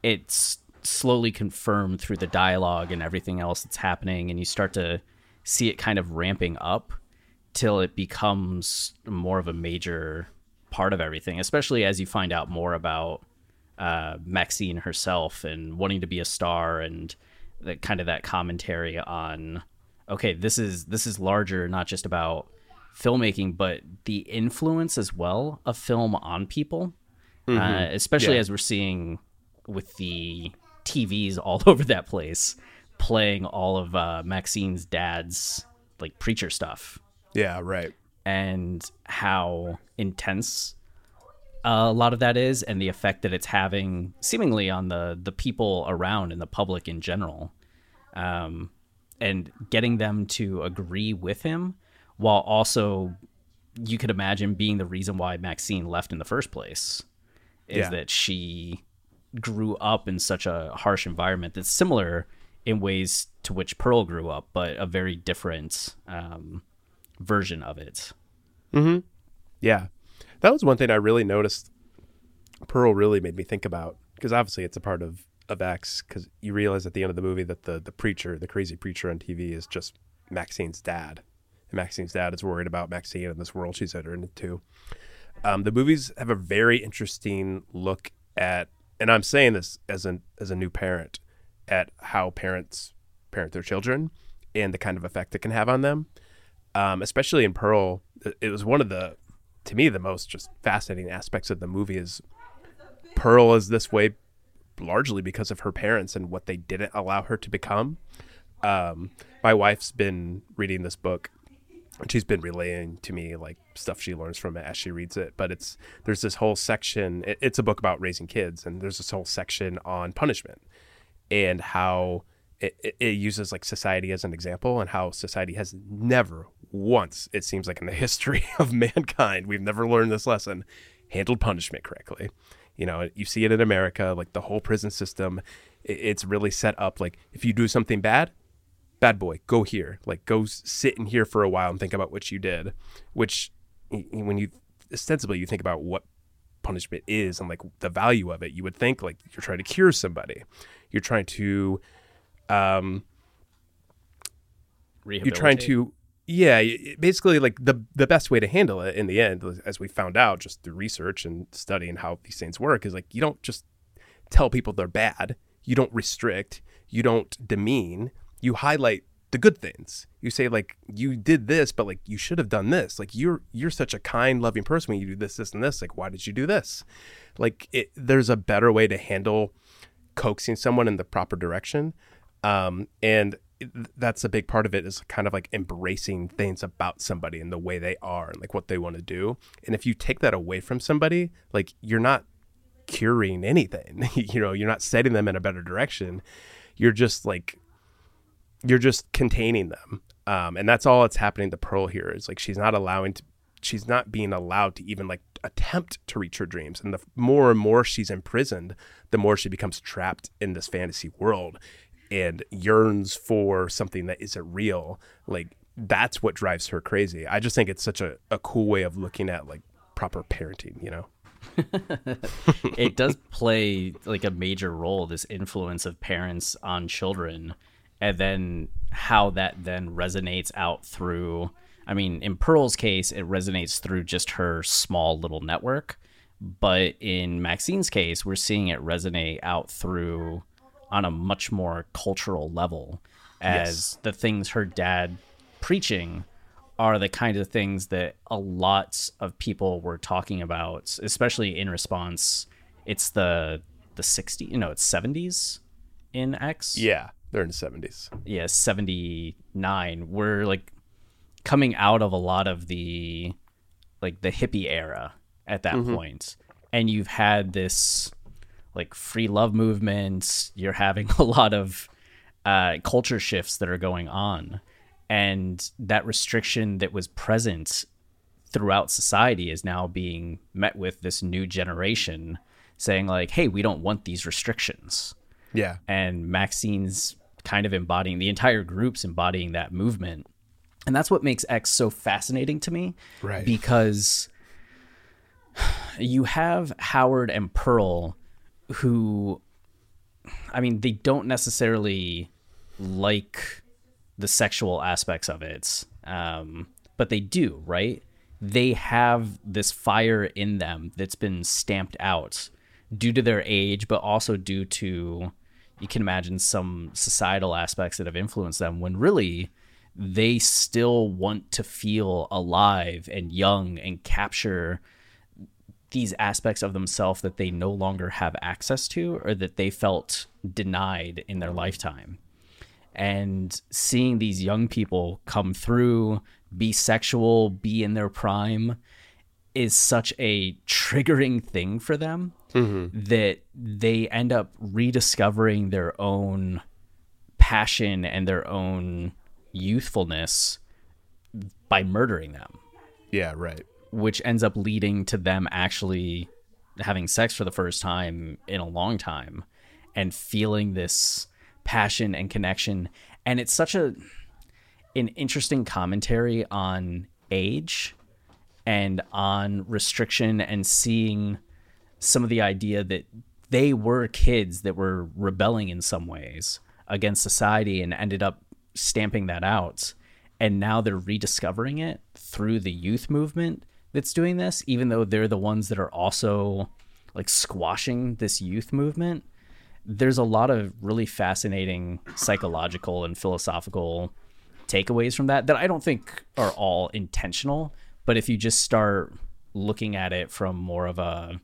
it's slowly confirmed through the dialogue and everything else that's happening, and you start to see it kind of ramping up till it becomes more of a major part of everything, especially as you find out more about uh, Maxine herself and wanting to be a star and the kind of that commentary on okay, this is this is larger, not just about filmmaking, but the influence as well of film on people, uh, especially Yeah. as we're seeing with the TVs all [laughs] over that place playing all of uh, Maxine's dad's like preacher stuff. Yeah right. And how intense a lot of that is and the effect that it's having seemingly on the the people around and the public in general. Um, and getting them to agree with him while also you could imagine being the reason why Maxine left in the first place is Yeah. that she grew up in such a harsh environment that's similar in ways to which Pearl grew up, but a very different um, version of it. Yeah. That was one thing I really noticed Pearl really made me think about because obviously it's a part of of X because you realize at the end of the movie that the the preacher, the crazy preacher on TV is just Maxine's dad. And Maxine's dad is worried about Maxine and this world she's entered into. Um, the movies have a very interesting look at, and I'm saying this as an as a new parent, at how parents parent their children and the kind of effect it can have on them. Um, especially in Pearl, it- was one of the, to me, the most just fascinating aspects of the movie is Pearl is this way largely because of her parents and what they didn't allow her to become. Um, my wife's been reading this book and she's been relaying to me like stuff she learns from it as she reads it. But it's there's this whole section it, it's a book about raising kids and there's this whole section on punishment and how it, it, it uses like society as an example and how society has never once it seems like in the [laughs] history of mankind we've never learned this lesson handled punishment correctly. You know you see it in america like the whole prison system it, it's really set up like if you do something bad bad boy go here. Like go sit in here for a while and think about what you did which when you ostensibly you think about what punishment is and like the value of it you would think like you're trying to cure somebody. You're trying to um you're trying to yeah basically like the the best way to handle it in the end as we found out just through research and studying how these things work is like you don't just tell people they're bad. You don't restrict. You don't demean you highlight the good things. You say like you did this but like you should have done this. Like you're you're such a kind loving person when you do this this and this. Like why did you do this? Like it, there's a better way to handle coaxing someone in the proper direction. Um, and it- that's a big part of it is kind of like embracing things about somebody and the way they are and like what they want to do. And if you take that away from somebody like you're not curing anything. [laughs] you know, you're not setting them in a better direction. You're just like you're just containing them. Um, and that's all that's happening to Pearl here is like she's not allowing to she's not being allowed to even like attempt to reach her dreams. And the more and more she's imprisoned, the more she becomes trapped in this fantasy world and yearns for something that isn't real. Like that's what drives her crazy. I just think it's such a, a cool way of looking at like proper parenting, you know? [laughs] it does play like a major role, this influence of parents on children, and then how that then resonates out through I mean, in Pearl's case, it resonates through just her small little network. But in Maxine's case, we're seeing it resonate out through on a much more cultural level as yes. the things her dad preaching are the kind of things that a lot of people were talking about, especially in response. It's the the 60s, you know, it's 70s in X. Yeah, they're in the 70s. Yeah, 79. We're like coming out of a lot of the like the hippie era at that mm-hmm. point. and you've had this like free love movement you're having [laughs] a lot of uh, culture shifts that are going on and that restriction that was present throughout society is now being met with this new generation saying like hey we don't want these restrictions yeah and maxine's kind of embodying the entire group's embodying that movement and that's what makes X so fascinating to me. Right. Because you have Howard and Pearl who I mean, they don't necessarily like the sexual aspects of it. Um, but they do, right? They have this fire in them that's been stamped out due to their age, but also due to you can imagine some societal aspects that have influenced them when really they still want to feel alive and young and capture these aspects of themselves that they no longer have access to or that they felt denied in their lifetime. And seeing these young people come through, be sexual, be in their prime, is such a triggering thing for them mm-hmm. that they end up rediscovering their own passion and their own youthfulness by murdering them. Yeah, right. Which ends up leading to them actually having sex for the first time in a long time and feeling this passion and connection and it's such a an interesting commentary on age and on restriction and seeing some of the idea that they were kids that were rebelling in some ways against society and ended up stamping that out. And now they're rediscovering it through the youth movement that's doing this even though they're the ones that are also like squashing this youth movement. There's a lot of really fascinating psychological and philosophical takeaways from that that I don't think are all intentional. But if you just start looking at it from more of a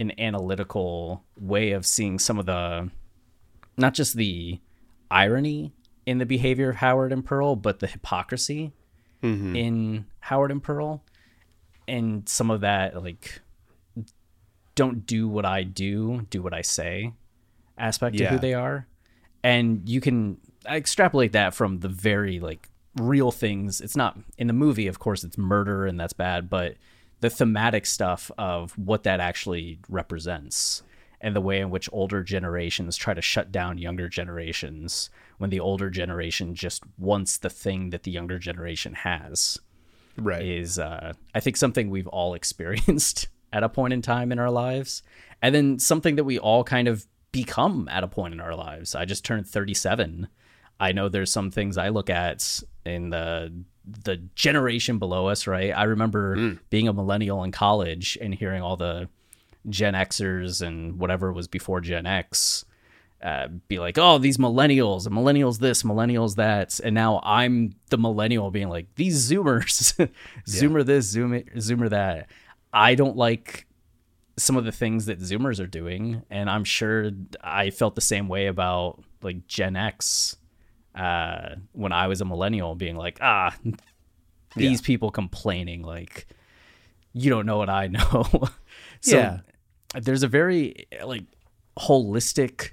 an analytical way of seeing some of the not just the irony in the behavior of Howard and Pearl, but the hypocrisy mm-hmm. in Howard and Pearl, and some of that like don't do what I do, do what I say aspect yeah. of who they are, and you can extrapolate that from the very like real things. It's not in the movie, of course, it's murder and that's bad, but the thematic stuff of what that actually represents and the way in which older generations try to shut down younger generations when the older generation just wants the thing that the younger generation has right. is uh, i think something we've all [laughs] experienced at a point in time in our lives and then something that we all kind of become at a point in our lives. I just turned 37 i know there's some things i look at in the the generation below us right i remember mm. being a millennial in college and hearing all the Gen Xers and whatever was before Gen X uh, be like, oh, these millennials, millennials this, millennials that, and now I'm the millennial being like, these Zoomers, [laughs] Zoomer yeah. this, Zoomer, Zoomer that. I don't like some of the things that Zoomers are doing, and I'm sure I felt the same way about like Gen X uh, when I was a millennial, being like, ah, these yeah. people complaining like you don't know what I know. [laughs] so, yeah. there's a very like holistic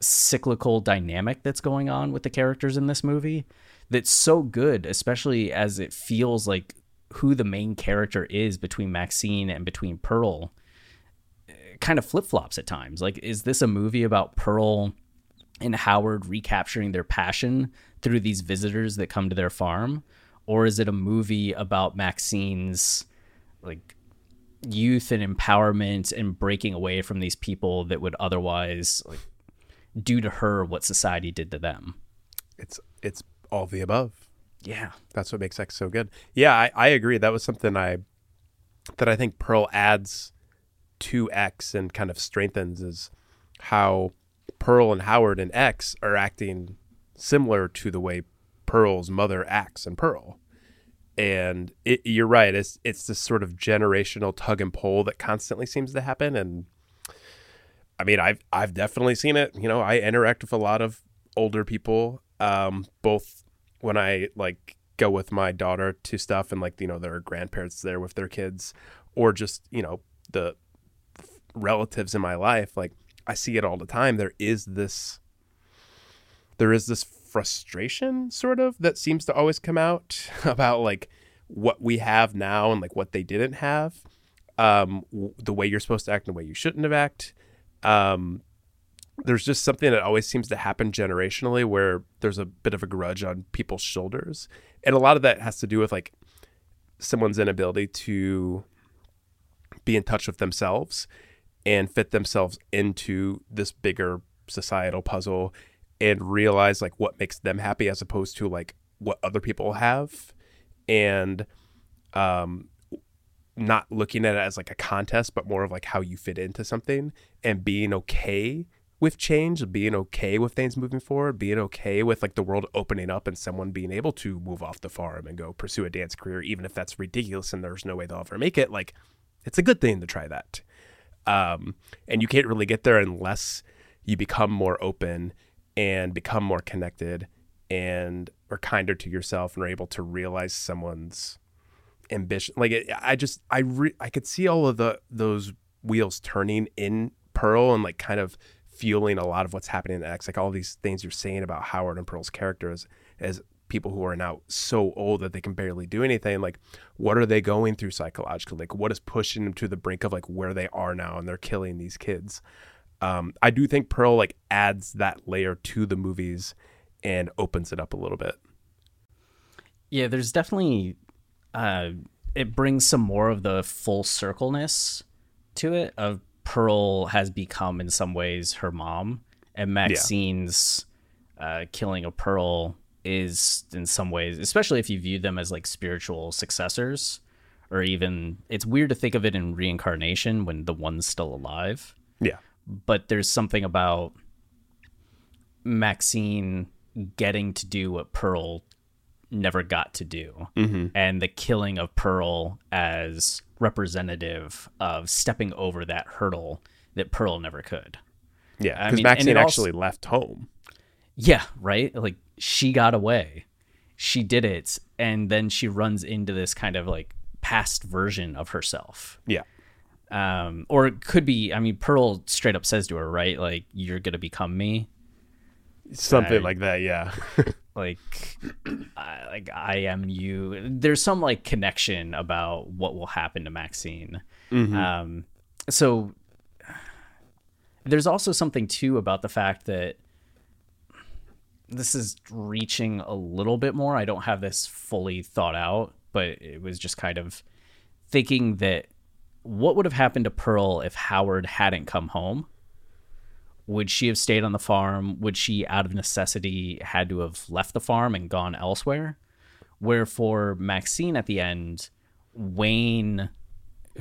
cyclical dynamic that's going on with the characters in this movie that's so good especially as it feels like who the main character is between Maxine and between Pearl eh, kind of flip-flops at times like is this a movie about Pearl and Howard recapturing their passion through these visitors that come to their farm or is it a movie about Maxine's like youth and empowerment and breaking away from these people that would otherwise like do to her what society did to them. It's it's all the above. Yeah. That's what makes X so good. Yeah, I, I agree. That was something I that I think Pearl adds to X and kind of strengthens is how Pearl and Howard and X are acting similar to the way Pearl's mother acts and Pearl. And it, you're right. It's it's this sort of generational tug and pull that constantly seems to happen. And I mean, I've I've definitely seen it. You know, I interact with a lot of older people, um, both when I like go with my daughter to stuff and like you know there are grandparents there with their kids, or just you know the relatives in my life. Like I see it all the time. There is this there is this frustration sort of that seems to always come out [laughs] about like what we have now and like what they didn't have. Um w- the way you're supposed to act and the way you shouldn't have act. Um there's just something that always seems to happen generationally where there's a bit of a grudge on people's shoulders. And a lot of that has to do with like someone's inability to be in touch with themselves and fit themselves into this bigger societal puzzle and realize like what makes them happy as opposed to like what other people have. And um not looking at it as like a contest but more of like how you fit into something and being okay with change being okay with things moving forward being okay with like the world opening up and someone being able to move off the farm and go pursue a dance career even if that's ridiculous and there's no way they'll ever make it like it's a good thing to try that um and you can't really get there unless you become more open and become more connected and are kinder to yourself and are able to realize someone's ambition. Like it, i just i re- i could see all of the those wheels turning in pearl and like kind of fueling a lot of what's happening in x like all these things you're saying about howard and pearl's characters as people who are now so old that they can barely do anything like what are they going through psychologically like what is pushing them to the brink of like where they are now and they're killing these kids um, I do think Pearl like adds that layer to the movies and opens it up a little bit. Yeah, there's definitely uh, it brings some more of the full circleness to it of Pearl has become in some ways her mom, and Maxine's yeah. uh, killing of Pearl is in some ways, especially if you view them as like spiritual successors, or even it's weird to think of it in reincarnation when the one's still alive. Yeah but there's something about Maxine getting to do what Pearl never got to do. Mm-hmm. And the killing of Pearl as representative of stepping over that hurdle that Pearl never could. Yeah, because Maxine actually left home. Yeah, right? Like she got away. She did it and then she runs into this kind of like past version of herself. Yeah um, or it could be. I mean, Pearl straight up says to her, right? Like, you're gonna become me. Something uh, like that, yeah. [laughs] like, I, like I am you. There's some like connection about what will happen to Maxine. Mm-hmm. Um, so there's also something too about the fact that this is reaching a little bit more. I don't have this fully thought out, but it was just kind of thinking that what would have happened to Pearl if Howard hadn't come home? Would she have stayed on the farm? Would she, out of necessity, had to have left the farm and gone elsewhere? Wherefore, Maxine at the end, Wayne,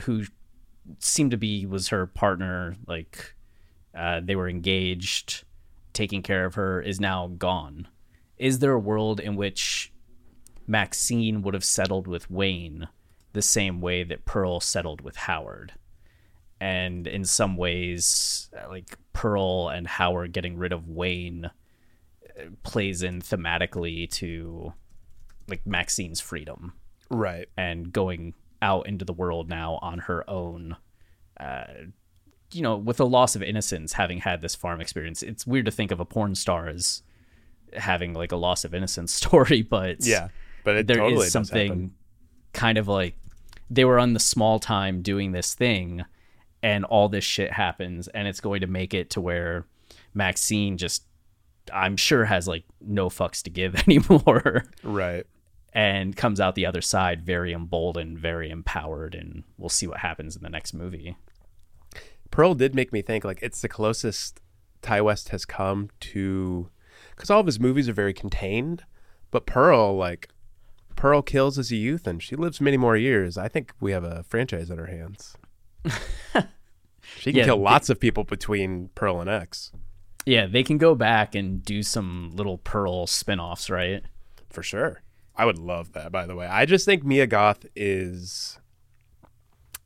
who seemed to be was her partner, like uh, they were engaged, taking care of her, is now gone. Is there a world in which Maxine would have settled with Wayne? the same way that Pearl settled with Howard. And in some ways, like Pearl and Howard getting rid of Wayne uh, plays in thematically to like Maxine's freedom. Right. And going out into the world now on her own, uh, you know, with a loss of innocence, having had this farm experience, it's weird to think of a porn star as having like a loss of innocence [laughs] story, but Yeah, but it there is totally does something kind of like they were on the small time doing this thing and all this shit happens and it's going to make it to where Maxine just I'm sure has like no fucks to give [laughs] anymore right. and comes out the other side very emboldened, very empowered and we'll see what happens in the next movie. Pearl did make me think like it's the closest Ti West has come to because all of his movies are very contained, but Pearl like Pearl kills as a youth and she lives many more years. I think we have a franchise in our hands. [laughs] she can Yeah, kill they- lots of people between Pearl and X Yeah, they can go back and do some little Pearl spin-offs, right? for sure. I would love that. By the way, I just think Mia Goth is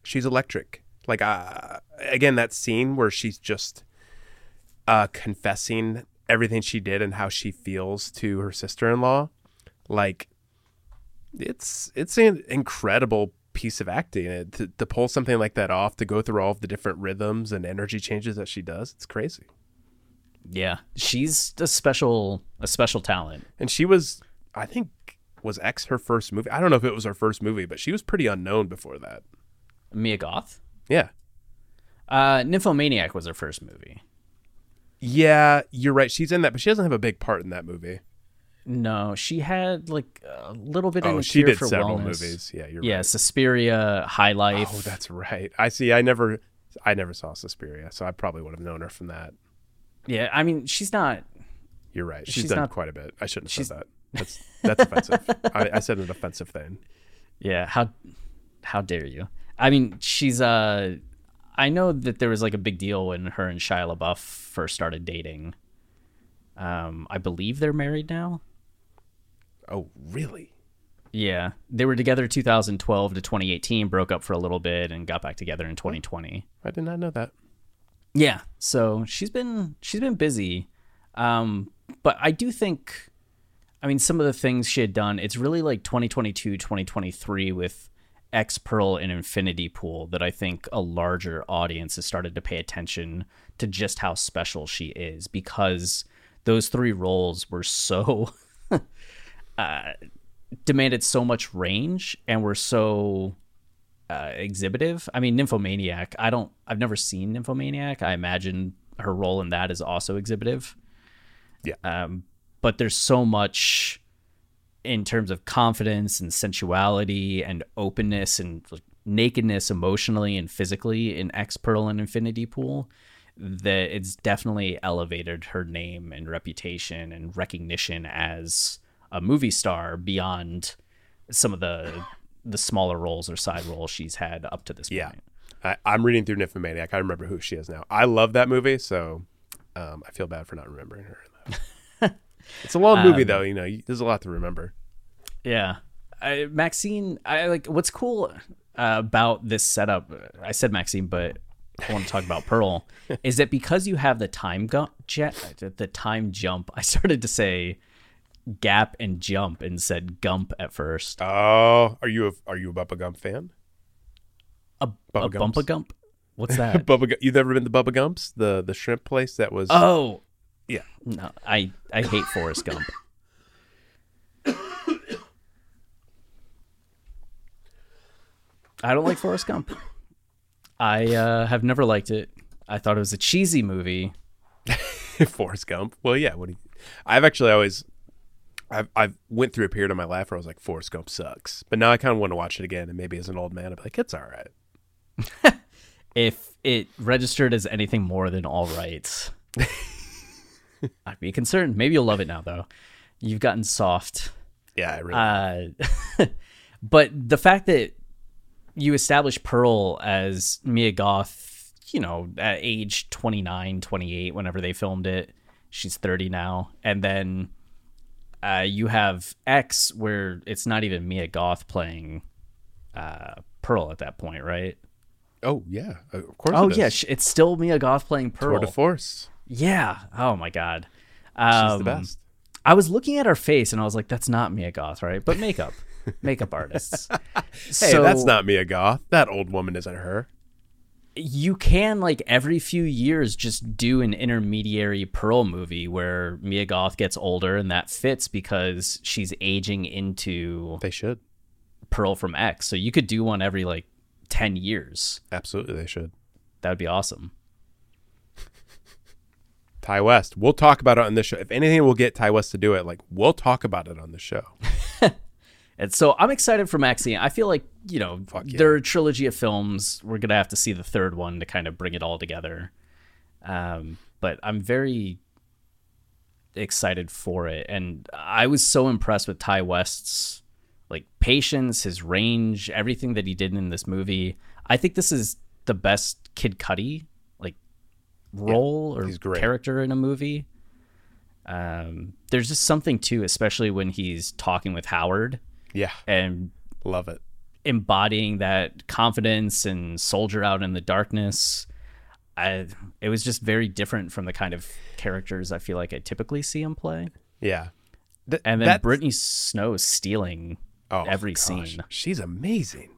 she's electric. Like uh, again, that scene where she's just uh, confessing everything she did and how she feels to her sister-in-law, like it's it's an incredible piece of acting. And to, to pull something like that off to go through all of the different rhythms and energy changes that she does it's crazy. Yeah, she's a special a special talent. and she was i think was x her first movie. I don't know if it was her first movie but she was pretty unknown before that. Mia Goth. Yeah. Uh, Nymphomaniac was her first movie. yeah you're right. She's in that but she doesn't have a big part in that movie. No, she had like a little bit in oh the she did several Wellness. movies. Yeah you're Yeah, right. Suspiria, High Life. oh that's right. I see i never i never saw suspiria so i probably would have known her from that. Yeah, I mean, she's not. you're right. she's, She's done not- quite a bit. I shouldn't have said that. That's that's offensive. I, I said an offensive thing. [laughs] Yeah, how how dare you? I mean, she's uh I know that there was like a big deal when her and Shia LaBeouf first started dating. Um, I believe they're married now. oh really Yeah, they were together 2012 to 2018, broke up for a little bit, and got back together in 2020. i did not know that Yeah, so she's been she's been busy, um, but I do think, I mean, some of the things she had done, it's really like 2022, 2023 with X Pearl and Infinity Pool that I think a larger audience has started to pay attention to just how special she is because those three roles were so [laughs] uh, demanded so much range and were so uh, exhibitive. I mean, Nymphomaniac. I don't. I've never seen Nymphomaniac. I imagine her role in that is also exhibitive. Yeah. Um, but there's so much in terms of confidence and sensuality and openness and like, nakedness emotionally and physically in X Pearl and Infinity Pool that it's definitely elevated her name and reputation and recognition as a movie star beyond some of the the smaller roles or side roles she's had up to this Yeah. point. I, I'm reading through Nymphomaniac. I remember who she is now. I love that movie, so um, I feel bad for not remembering her. It's a long Um, movie, though. You know, there's a lot to remember. Yeah. I, Maxine, I like what's cool uh, about this setup. I said Maxine, but I want to talk about Pearl. [laughs] is that because you have the time gu- jet, the time jump? I started to say gap and jump and said gump at first. Oh, are you a are you a Bubba Gump fan? A, Bubba a gump. What's [laughs] that? Bubba, you've never been to Bubba Gump's, the the shrimp place that was. oh, yeah. no, I I hate Forrest Gump. I don't like Forrest Gump. I uh, have never liked it. I thought it was a cheesy movie. [laughs] Forrest Gump. Well, yeah. What do you, I've actually always, I've I've went through a period of my life where I was like, Forrest Gump sucks, but now I kind of want to watch it again, and maybe as an old man, I'd be like, it's all right. [laughs] If it registered as anything more than all right, [laughs] [laughs] I'd be concerned. Maybe you'll love it now, though. You've gotten soft. Yeah, I really. Uh, [laughs] but the fact that you establish Pearl as Mia Goth, you know, at age 29, 28, whenever they filmed it, she's 30 now. And then uh, you have X, where it's not even Mia Goth playing uh, Pearl at that point, right? oh yeah, of course. Oh, it yeah, it's still Mia Goth playing Tour Pearl. de Force. Yeah. Oh, my God. She's Um, the best. I was looking at her face and I was like, that's not Mia Goth, right? But makeup, [laughs] makeup artists. Hey, that's not Mia Goth. That old woman isn't her. you can like every few years just do an intermediary Pearl movie where Mia Goth gets older and that fits because she's aging into They should. Pearl from X. So you could do one every like 10 years. Absolutely, they should. That would be awesome. Ti West. We'll talk about it on this show. If anything, we'll get Ti West to do it. Like we'll talk about it on the show. [laughs] And so I'm excited for Maxine. I feel like, you know, yeah. they're a trilogy of films. We're going to have to see the third one to kind of bring it all together. Um, but I'm very excited for it. And I was so impressed with Ti West's like patience, his range, everything that he did in this movie. I think this is the best Kid Cudi role or he's great. character in a movie. Um, there's just something too, especially when he's talking with Howard Yeah, and love it. embodying that confidence and soldier out in the darkness. I it was just very different from the kind of characters I feel like I typically see him play. Yeah. Th- And then that's- Brittany Snow stealing oh, every gosh. scene. She's amazing.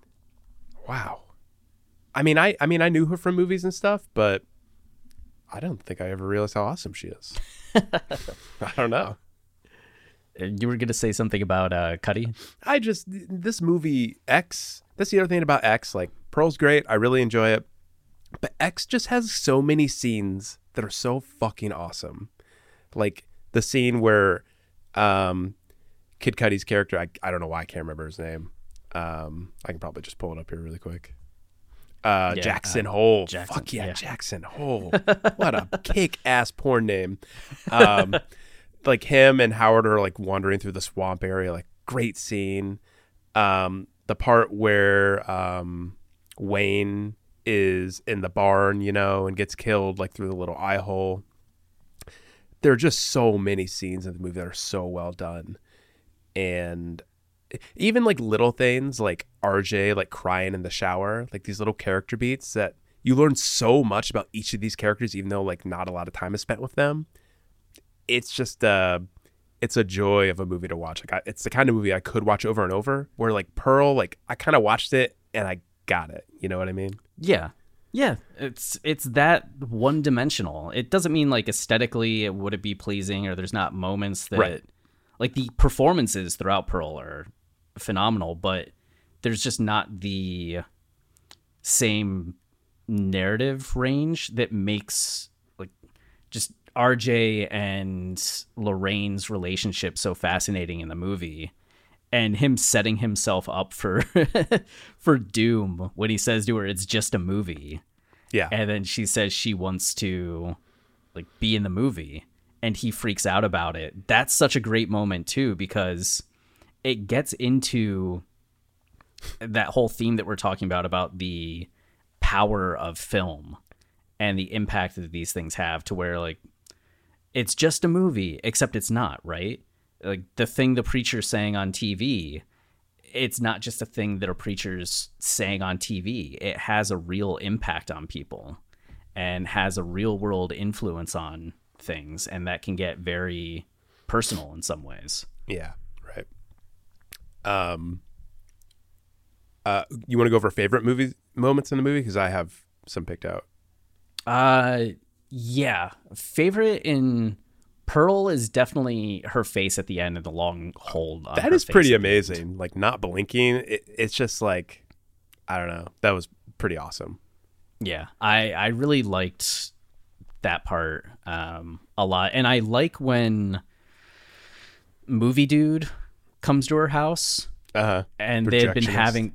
Wow. I mean, I I mean, I knew her from movies and stuff, but I don't think I ever realized how awesome she is. [laughs] I don't know. Uh, You were gonna say something about uh, Cudi? I just this movie X. That's the other thing about X. Like Pearl's great. I really enjoy it, but X just has so many scenes that are so fucking awesome. Like the scene where um, Kid Cudi's character. I I don't know why I can't remember his name. Um, I can probably just pull it up here really quick. Uh, Yeah, Jackson uh, Hole. Jackson, Fuck yeah, yeah. Jackson Hole. [laughs] what a kick ass porn name. Um, [laughs] like him and Howard are like wandering through the swamp area. Like great scene. Um, the part where um, Wayne is in the barn, you know, and gets killed like through the little eye hole. There are just so many scenes in the movie that are so well done, and even like little things like RJ like crying in the shower, like these little character beats that you learn so much about each of these characters, even though like not a lot of time is spent with them. It's just uh it's a joy of a movie to watch. Like I, it's the kind of movie I could watch over and over. Where like Pearl, like I kind of watched it and I got it. You know what I mean? Yeah. Yeah, it's it's that one dimensional. It doesn't mean like aesthetically it would it be pleasing or there's not moments that Right. like the performances throughout Pearl are phenomenal, but there's just not the same narrative range that makes like just RJ and Lorraine's relationship so fascinating in the movie and him setting himself up for [laughs] for doom when he says to her it's just a movie Yeah. and then she says she wants to like be in the movie and he freaks out about it that's such a great moment too because it gets into that whole theme that we're talking about about the power of film and the impact that these things have to where like it's just a movie except it's not right? Like the thing the preacher's saying on tv it's not just a thing that a preacher's saying on tv it has a real impact on people and has a real world influence on things and that can get very personal in some ways. Yeah. Um, uh, you want to go over favorite movie moments in the movie because I have some picked out. Uh, yeah. Favorite in Pearl is definitely her face at the end and the long hold. On That is pretty amazing. Like not blinking, it, it's just like I don't know. That was pretty awesome. Yeah, I I really liked that part um a lot, and I like when movie dude comes to her house Uh huh. and they had been having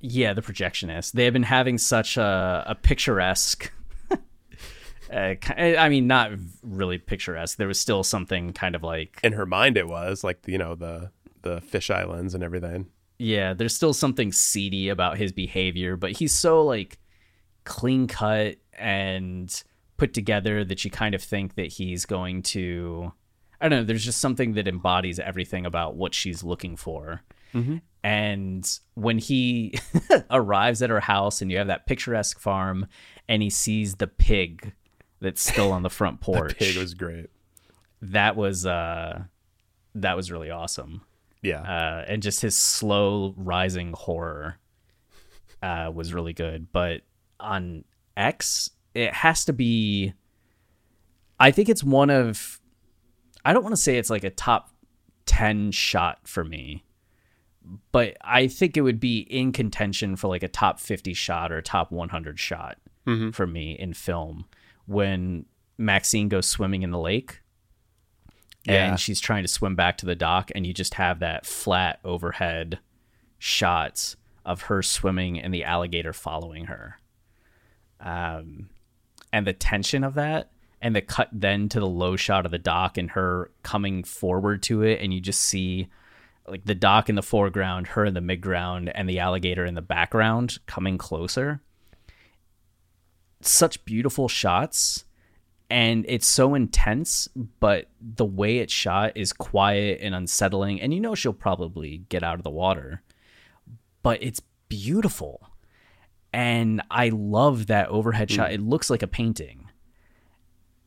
yeah the projectionist they had been having such a, a picturesque [laughs] uh, i mean not really picturesque there was still something kind of like In her mind, it was like you know the the fish islands and everything. yeah there's still something seedy about his behavior but he's so like clean cut and put together that you kind of think that he's going to i don't know there's just something that embodies everything about what she's looking for and when he [laughs] arrives at her house and you have that picturesque farm and he sees the pig that's still on the [laughs] front porch Pig was great. that was uh that was really awesome Yeah. uh, and just his slow rising horror uh, was really good. But on X, it has to be. I think it's one of. I don't want to say it's like a top 10 shot for me, but I think it would be in contention for like a top 50 shot or top 100 shot Mm-hmm. for me in film when Maxine goes swimming in the lake Yeah. and she's trying to swim back to the dock and you just have that flat overhead shots of her swimming and the alligator following her um and the tension of that and the cut then to the low shot of the dock and her coming forward to it and you just see like the dock in the foreground her in the midground and the alligator in the background coming closer. Such beautiful shots and it's so intense but the way it's shot is quiet and unsettling and you know she'll probably get out of the water. But it's beautiful and i love that overhead shot. Mm. It looks like a painting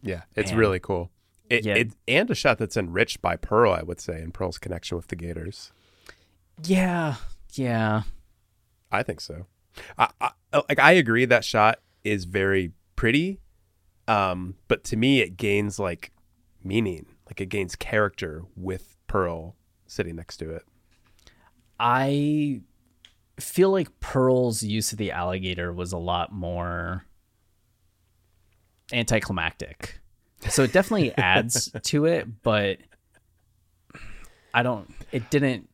Yeah, it's Man. really cool. It, Yeah. it and a shot that's enriched by Pearl, I would say, and Pearl's connection with the Gators. yeah yeah I think so. I, I like I agree that shot is very pretty, um, but to me it gains like meaning, like it gains character with Pearl sitting next to it. i feel like pearl's use of the alligator was a lot more anticlimactic. So it definitely [laughs] adds to it but i don't it didn't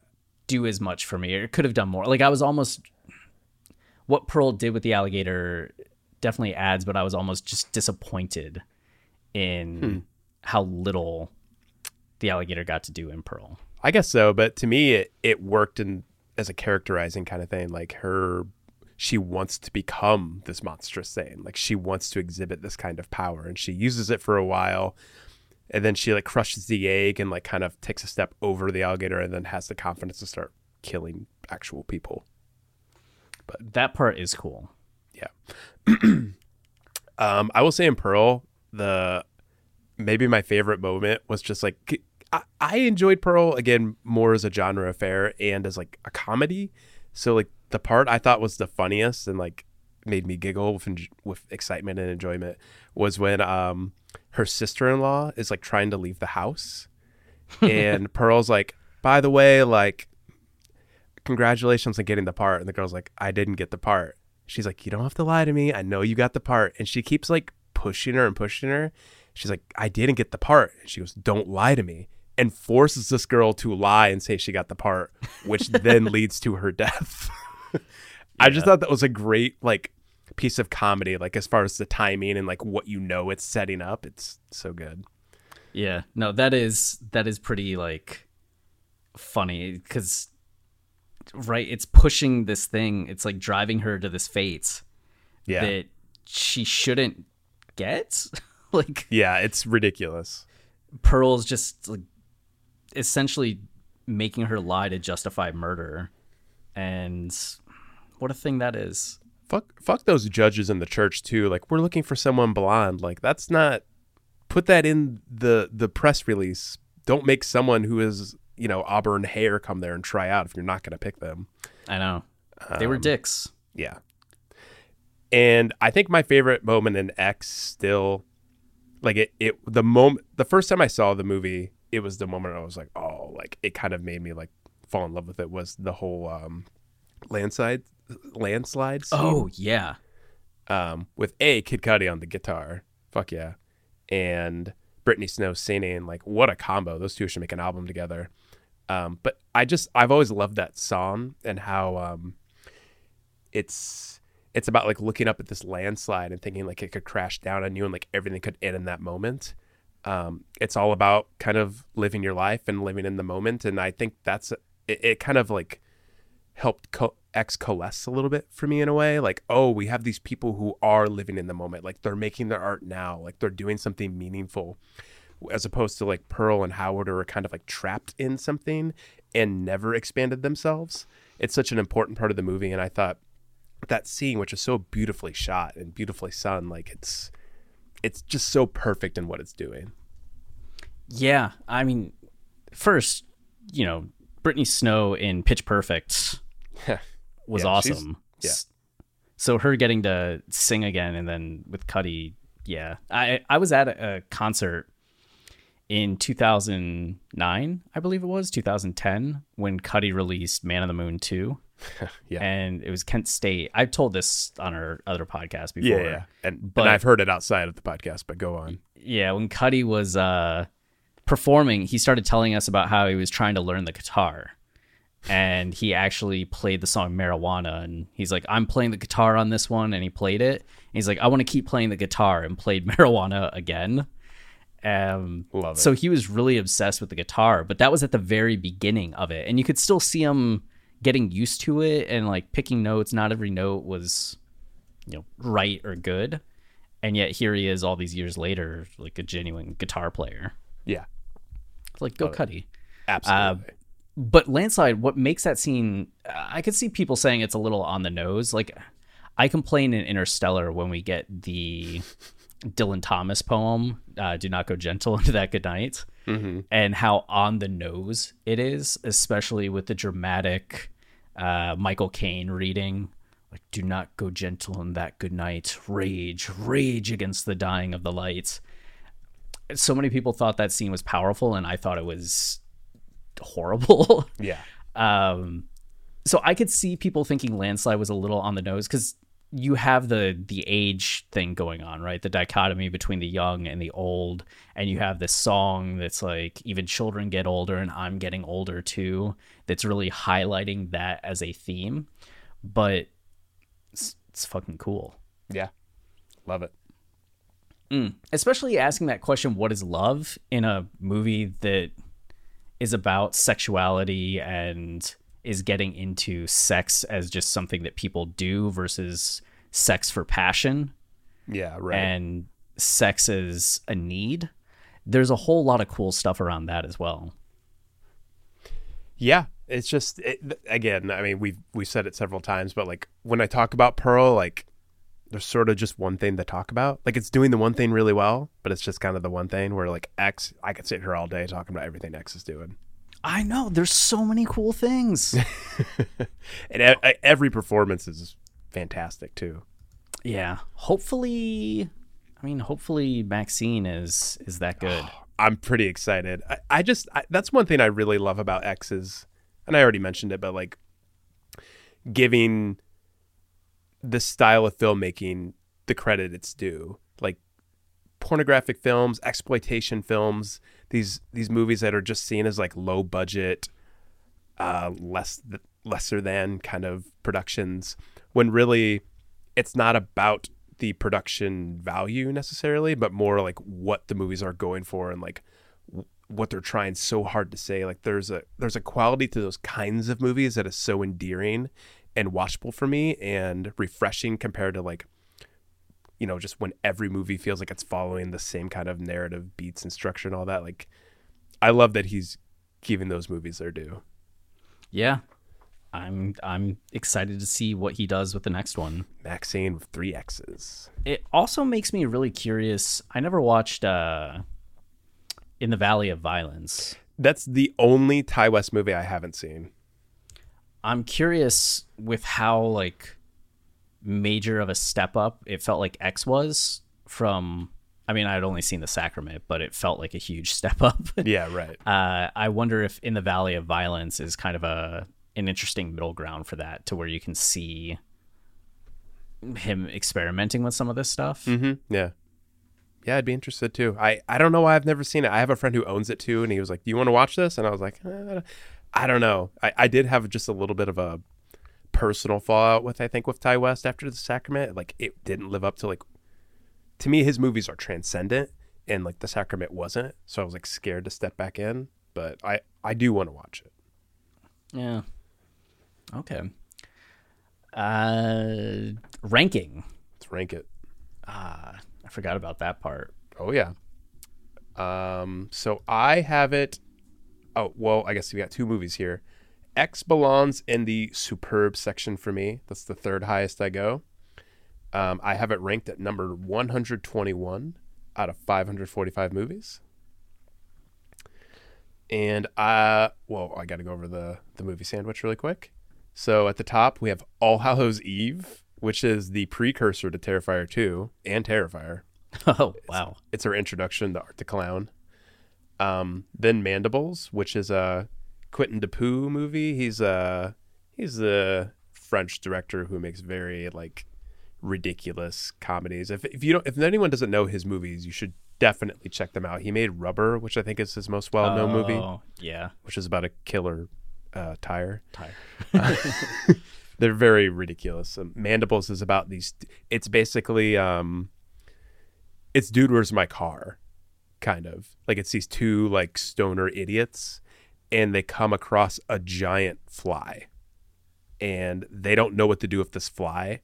do as much for me. It could have done more. Like i was almost what pearl did with the alligator definitely adds but i was almost just disappointed in hmm. how little the alligator got to do in pearl. I guess so, but to me it it worked in as a characterizing kind of thing. Like her she wants to become this monstrous thing. Like she wants to exhibit this kind of power and she uses it for a while and then she like crushes the egg and like kind of takes a step over the alligator and then has the confidence to start killing actual people. But that part is cool Yeah. [clears throat] Um, I will say in Pearl, the maybe my favorite moment was just like I, I enjoyed Pearl again more as a genre affair and as like a comedy. So like the part I thought was the funniest and like made me giggle with with excitement and enjoyment was when um her sister in law is like trying to leave the house, [laughs] and Pearl's like, by the way, like congratulations on getting the part. And the girl's like, I didn't get the part. She's like, you don't have to lie to me. I know you got the part. And she keeps like pushing her and pushing her. She's like, I didn't get the part. And she goes, don't lie to me. And forces this girl to lie and say she got the part, which [laughs] then leads to her death. [laughs] I just thought that was a great like piece of comedy, like as far as the timing and like what you know it's setting up. It's so good. Yeah, no, that is that is pretty like funny because right, it's pushing this thing. It's like driving her to this fate Yeah. that she shouldn't get. [laughs] like yeah, it's ridiculous. Pearl's just like essentially making her lie to justify murder, and what a thing that is. fuck fuck those judges in the church too. Like we're looking for someone blonde. Like that's not put that in the the press release. Don't make someone who is you know auburn hair come there and try out if you're not going to pick them. I know. They were dicks. yeah. And i think my favorite moment in x still like it, it the moment the first time i saw the movie it was the moment i was like oh like it kind of made me like fall in love with it was the whole um landslide landslide scene. Oh yeah, um, with a Kid Cudi on the guitar, fuck yeah, and Brittany Snow singing. Like, what a combo! Those two should make an album together. Um, but I just I've always loved that song and how um, it's it's about like looking up at this landslide and thinking like it could crash down on you and like everything could end in that moment. Um, it's all about kind of living your life and living in the moment, and I think that's it. it kind of like helped co- X coalesce a little bit for me in a way. Like, oh, we have these people who are living in the moment. Like they're making their art now. Like they're doing something meaningful, as opposed to like Pearl and Howard are kind of like trapped in something and never expanded themselves. It's such an important part of the movie, and I thought that scene, which is so beautifully shot and beautifully sung, like it's it's just so perfect in what it's doing. yeah. I mean, first, you know, Brittany Snow in Pitch Perfect was Yeah, awesome. yeah. So her getting to sing again, and then with Cudi, yeah. I I was at a, concert in 2009, I believe it was 2010, when Cudi released "Man on the Moon 2." [laughs] Yeah. and it was Kent State. I've told this on our other podcast before. Yeah, yeah. And, But- and I've heard it outside of the podcast, but go on. yeah, when Cudi was uh, performing, he started telling us about how he was trying to learn the guitar. And he actually played the song Marijuana. And he's like, I'm playing the guitar on this one. And he played it. And he's like, I want to keep playing the guitar and played [laughs] Marijuana again. Um, Love it. So he was really obsessed with the guitar, but that was at the very beginning of it. And you could still see him getting used to it and like picking notes. Not every note was, you know, right or good and yet here he is all these years later like a genuine guitar player Yeah, It's like go Cudi absolutely. But landslide what makes that scene i could see people saying it's a little on the nose. Like i complain in interstellar when we get the [laughs] dylan thomas poem uh, do not go gentle into that good night and how on the nose it is especially with the dramatic uh, michael caine reading like do not go gentle in that good night. Rage rage against the dying of the light. So many people thought that scene was powerful and i thought it was horrible [laughs] yeah. um so i could see people thinking landslide was a little on the nose because you have the the age thing going on right the dichotomy between the young and the old and you have this song that's like even children get older and i'm getting older too that's really highlighting that as a theme but it's, it's fucking cool Yeah. Love it. especially asking that question what is love in a movie that is about sexuality and is getting into sex as just something that people do versus sex for passion Yeah, right. and sex as a need there's a whole lot of cool stuff around that as well Yeah, it's just it, again. I mean, we've we've said it several times, but like when I talk about Pearl, like there's sort of just one thing to talk about. Like it's doing the one thing really well, but it's just kind of the one thing where like X, I could sit here all day talking about everything X is doing, i know there's so many cool things [laughs] and every performance is fantastic too. yeah hopefully i mean hopefully maxine is is that good [sighs] I'm pretty excited. I, I just I, that's one thing I really love about X is, and I already mentioned it, but like giving the style of filmmaking the credit it's due. Like pornographic films, exploitation films, these these movies that are just seen as like low budget, uh, less lesser than kind of productions, when really it's not about the production value necessarily, but more like what the movies are going for and like what they're trying so hard to say. Like there's a there's a quality to those kinds of movies that is so endearing and watchable for me and refreshing compared to like you know just when every movie feels like it's following the same kind of narrative beats and structure and all that. Like I love that he's giving those movies their due. yeah i'm i'm excited to see what he does with the next one Maxine with three X's. it also makes me really curious. I never watched uh In the Valley of Violence. That's the only Ti West movie I haven't seen. I'm curious with how like major of a step up it felt like X was from I mean, I had only seen the sacrament, but it felt like a huge [laughs] step up. Yeah, right. uh, I wonder if In the Valley of Violence is kind of a an interesting middle ground for that, to where you can see him experimenting with some of this stuff. Mm-hmm. Yeah. Yeah, I'd be interested too. I, I don't know why I've never seen it. I have a friend who owns it too, and he was like, "Do you want to watch this?" And I was like, eh, "I don't know." I, I did have just a little bit of a personal fallout with I think with Ti West after the Sacrament. Like it didn't live up to like to me his movies are transcendent, and like the Sacrament wasn't. So I was like scared to step back in, but I I do want to watch it. Yeah. Okay. Uh, ranking. Let's rank it. Ah, I forgot about that part. Oh yeah. Um. So I have it. Oh well, I guess we got two movies here. X belongs in the superb section for me. That's the third highest I go. Um, I have it ranked at number 121 out of 545 movies. And I, well, I got to go over the the movie sandwich really quick. So at the top we have All Hallows Eve which is the precursor to Terrifier 2 and Terrifier. [laughs] Oh wow. It's her introduction to Art the Clown. Um, then Mandibles, which is a Quentin Dupieux movie. He's a he's a French director who makes very like ridiculous comedies. If if you don't if anyone doesn't know his movies, you should definitely check them out. He made Rubber, which I think is his most well known movie, Oh, Yeah. which is about a killer uh, tire. Tire. [laughs] [laughs] They're very ridiculous. Um, Mandibles is about these. It's basically um, it's dude, where's my car? Kind of like it's these two like stoner idiots, and they come across a giant fly, and they don't know what to do with this fly.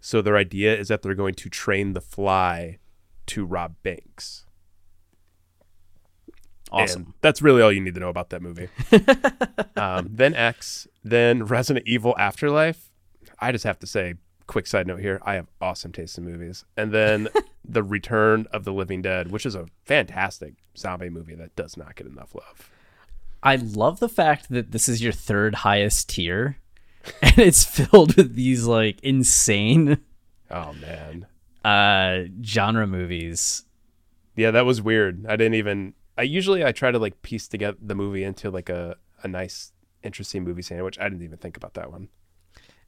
So their idea is that they're going to train the fly to rob banks. Awesome. And that's really all you need to know about that movie. [laughs] um, then X, then Resident Evil Afterlife. I just have to say, quick side note here, I have awesome taste in movies. And then [laughs] The Return of the Living Dead, which is a fantastic zombie movie that does not get enough love. I love the fact that this is your third highest tier, [laughs] and it's filled with these like insane Oh man. uh genre movies. Yeah, that was weird. I didn't even I usually I try to like piece together the movie into like a, a nice interesting movie sandwich. I didn't even think about that one.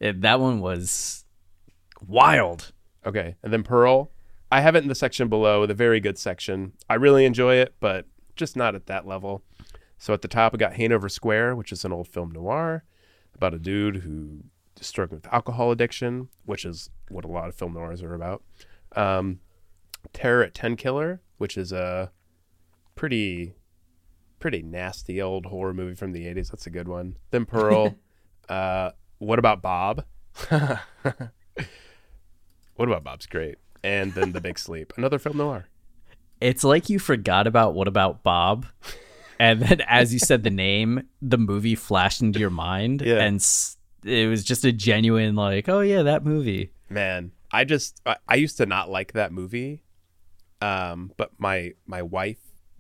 It- that one was wild. Okay. And then Pearl. I have it in the section below, the very good section. I really enjoy it, but just not at that level. So at the top, we got Hangover Square, which is an old film noir about a dude who is struggling with alcohol addiction, which is what a lot of film noirs are about. Um, Terror at Tenkiller, which is a pretty, pretty nasty old horror movie from the 80s. That's a good one. Then Pearl. [laughs] uh, what about Bob? [laughs] What about Bob's great? And then The Big Sleep, another film noir. It's like you forgot about what about Bob, and then as you said the name, the movie flashed into your mind, Yeah. and it was just a genuine like, oh yeah, that movie. Man, I just I, I used to not like that movie, um, but my my wife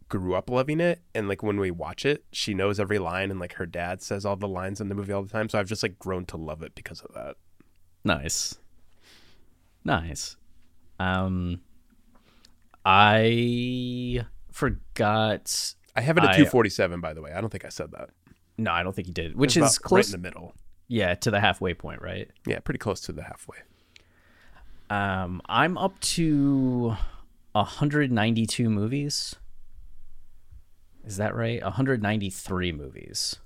grew up loving it, and like when we watch it, she knows every line, and like her dad says all the lines in the movie all the time. So I've just like grown to love it because of that. Nice. Nice. Um I forgot I have it at I- 247, by the way. I don't think I said that. No, I don't think you did. Which is close right in the middle. yeah, to the halfway point, right? Yeah, pretty close to the halfway. Um I'm up to 192 movies. Is that right? 193 movies.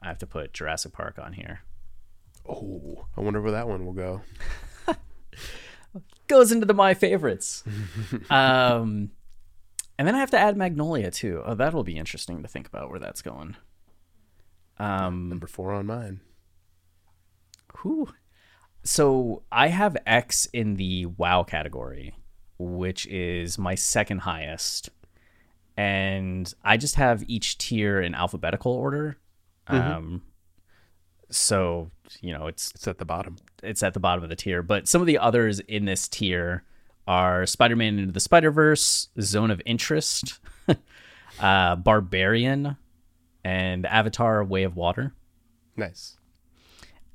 I have to put Jurassic Park on here. Oh, I wonder where that one will go. [laughs] goes into the my favorites. [laughs] um, and then I have to add Magnolia too. Oh, that'll be interesting to think about where that's going. Um, Number four on mine. who? So I have X in the WoW category, which is my second highest, and I just have each tier in alphabetical order. Um, so you know it's It's at the bottom. it's at the bottom of the tier. But some of the others in this tier are Spider-Man into the Spider-Verse, Zone of Interest, [laughs] uh, Barbarian, and Avatar: Way of Water. Nice.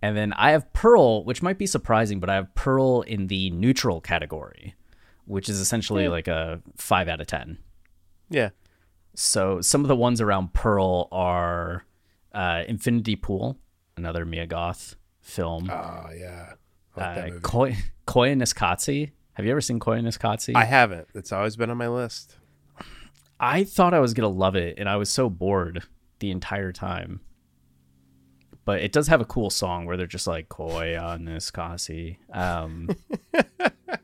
And then I have Pearl, which might be surprising, but I have Pearl in the neutral category, which is essentially like a five out of ten. Yeah. So some of the ones around Pearl are uh, Infinity Pool, another Mia Goth film. Oh yeah. I like that uh. Koi, Koyaanisqatsi. Have you ever seen Koyaanisqatsi? I haven't. It's always been on my list. I thought I was gonna love it, and I was so bored the entire time. But it does have a cool song where they're just like Koyaanisqatsi. Um, [laughs]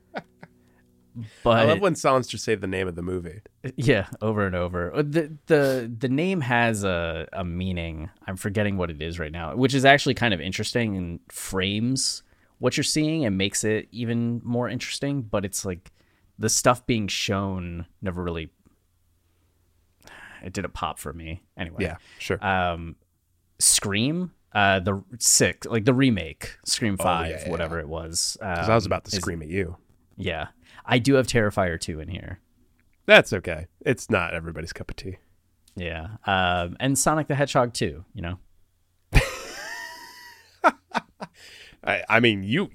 but I love when songs just say the name of the movie. yeah, over and over. Uh, The the the name has a a meaning. I'm forgetting what it is right now, which is actually kind of interesting and frames what you're seeing and makes it even more interesting. But it's like the stuff being shown never really. It didn't pop for me anyway. Yeah, sure. Um, Scream, uh, the six, like the remake, Scream Five, Oh, yeah, yeah, whatever it was. Um, 'Cause I was about to is- scream at you. Yeah, I do have Terrifier two in here. That's okay. It's not everybody's cup of tea. Yeah. Um, and Sonic the Hedgehog too, you know? [laughs] I, I mean, you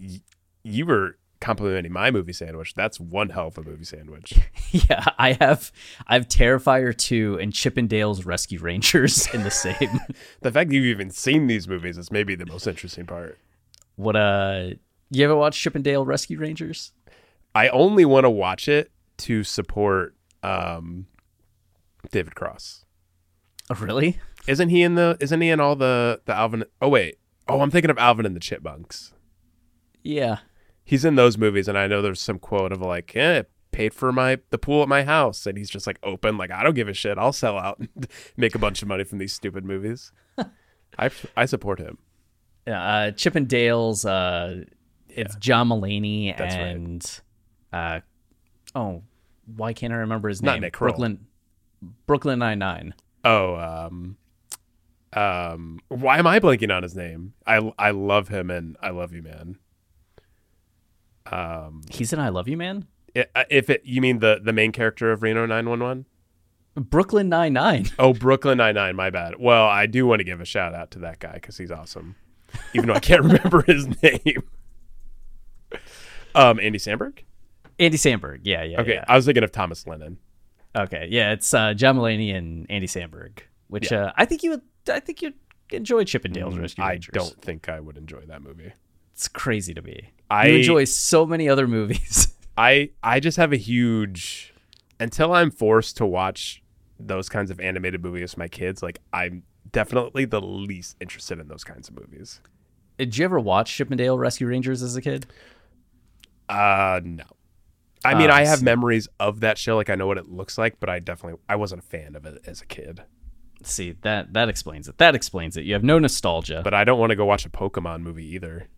you were complimenting my movie sandwich. That's one hell of a movie sandwich. [laughs] Yeah, I have I have Terrifier 2 and Chippendales Rescue Rangers in the same. [laughs] the fact that you've even seen these movies is maybe the most interesting part. what uh you ever watch Chippendale Rescue Rangers? I only want to watch it to support um, David Cross. Oh, really? Isn't he in the? Isn't he in all the the Alvin? Oh wait. Oh, I'm thinking of Alvin and the Chipmunks. Yeah. He's in those movies, and I know there's some quote of like, "Eh, paid for my the pool at my house," and he's just like open, like I don't give a shit. I'll sell out and [laughs] make a bunch of money from these stupid movies. [laughs] I I support him. Yeah, uh Dale's. uh it's John Mulaney That's right. and uh oh, why can't I remember his Not name? Nick Kroll. Brooklyn Brooklyn 99. Oh, um, um, why am I blanking on his name? I I love him and I love you, man. Um, He's in I Love You Man? if it you mean the the main character of Reno 911? Brooklyn Nine Nine. Oh, Brooklyn Nine Nine. My bad. Well, I do want to give a shout out to that guy because he's awesome, even though I can't [laughs] remember his [laughs] name. Um, Andy Samberg. Andy Samberg. Yeah, yeah. Okay, yeah. I was thinking of Thomas Lennon. Okay, yeah, it's uh, John Mulaney and Andy Samberg, which uh, I think you would. I think you'd enjoy Chippendales Rescue Mm, I Rangers. don't think I would enjoy that movie. It's crazy to me. I- you enjoy so many other movies. [laughs] I I just have a huge until I'm forced to watch those kinds of animated movies with my kids, like I'm definitely the least interested in those kinds of movies. Did you ever watch Chippendale Rescue Rangers as a kid? Uh no. I mean, Ah, I have see. memories of that show, like I know what it looks like, but I definitely I wasn't a fan of it as a kid. See that that explains it. That explains it. You have no nostalgia. But I don't want to go watch a Pokemon movie either.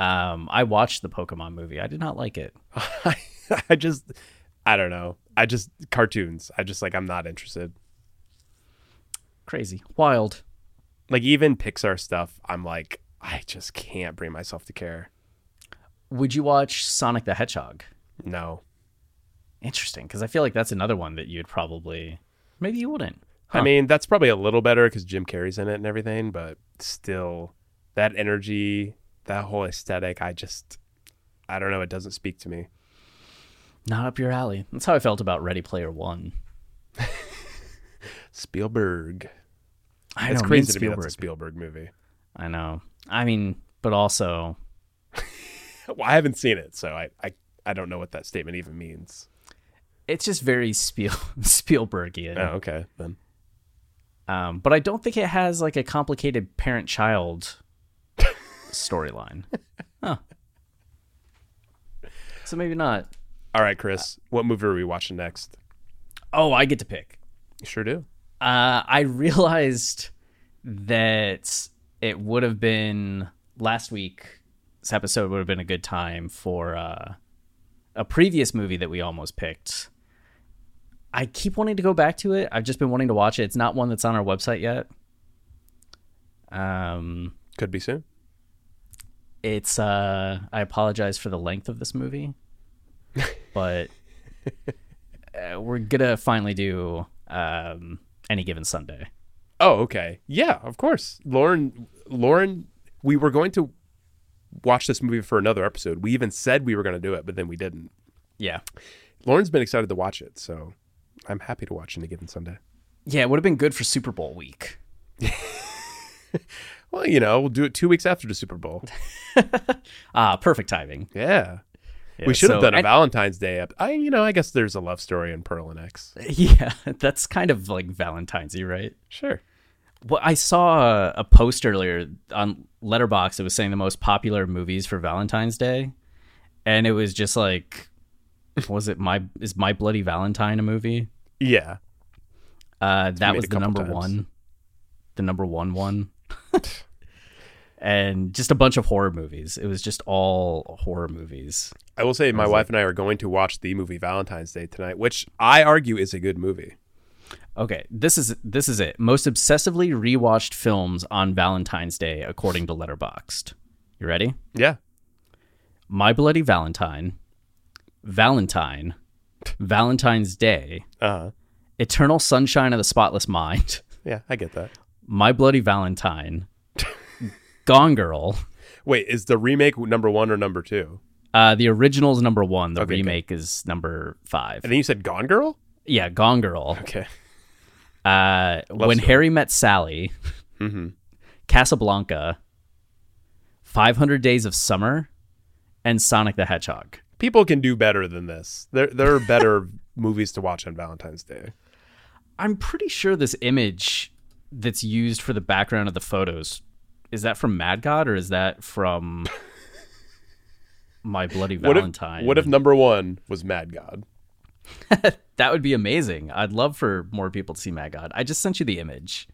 um, I watched the Pokemon movie. I did not like it. [laughs] I just I don't know. I just cartoons. I just like I'm not interested. Crazy, wild. Like even Pixar stuff, I'm like I just can't bring myself to care. Would you watch Sonic the Hedgehog? No. Interesting, because I feel like that's another one that you'd probably. Maybe you wouldn't. I mean, that's probably a little better because Jim Carrey's in it and everything, but still, that energy, that whole aesthetic, I just, I don't know. It doesn't speak to me. Not up your alley. That's how I felt about Ready Player One. [laughs] Spielberg. I It's know, crazy to me that's a Spielberg. Spielberg movie. I know. I mean, but also, [laughs] Well, I haven't seen it, so I, I, I don't know what that statement even means. it's just very Spiel [laughs] Spielbergian. Oh, okay. Then. Um, but I don't think it has like a complicated parent-child [laughs] storyline. Huh. So maybe not. All right, Chris, what movie are we watching next? Oh, I get to pick. You sure do. Uh, I realized that it would have been last week's episode would have been a good time for uh, a previous movie that we almost picked. I keep wanting to go back to it. I've just been wanting to watch it. It's not one that's on our website yet. Um, Could be soon. it's uh, I apologize for the length of this movie, [laughs] but uh, we're gonna finally do um, any given Sunday. Oh, okay. Yeah, of course. Lauren, Lauren, we were going to watch this movie for another episode. We even said we were going to do it, but then we didn't. Yeah. Lauren's been excited to watch it, so I'm happy to watch any given Sunday. Yeah, it would have been good for Super Bowl week. [laughs] Well, you know, we'll do it two weeks after the Super Bowl. [laughs] Ah, perfect timing. Yeah. Yeah, we should have done a Valentine's Day. Ep- I, you know, I guess there's a love story in Pearl and X. [laughs] Yeah, that's kind of like Valentine's, right? Sure. Well, I saw a, post earlier on Letterboxd. It was saying the most popular movies for Valentine's Day, and it was just like, was it my is My Bloody Valentine a movie? Yeah. Uh, that was the number times. one, the number one one, [laughs] and just a bunch of horror movies. It was just all horror movies. I will say my wife and I are going to watch the movie Valentine's Day tonight, which I argue is a good movie. Okay, this is this is it. Most obsessively rewatched films on Valentine's Day according to Letterboxd. You ready? Yeah. My Bloody Valentine, Valentine, Valentine's Day, Uh-huh. Eternal Sunshine of the Spotless Mind, Yeah, I get that. My Bloody Valentine, Gone Girl, Wait, is the remake number one or number two? Uh, the original is number one. The Okay, remake is number five. And then you said Gone Girl. Yeah, Gone Girl. Okay. Uh, when story. Harry met Sally, Mm-hmm. Casablanca, 500 Days of Summer, and Sonic the Hedgehog. People can do better than this. There, there are better [laughs] movies to watch on Valentine's Day. I'm pretty sure this image that's used for the background of the photos is that from Mad God or is that from [laughs] My Bloody What Valentine? if, what if number one was Mad God? [laughs] that would be amazing. I'd love for more people to see Mad God. I just sent you the image.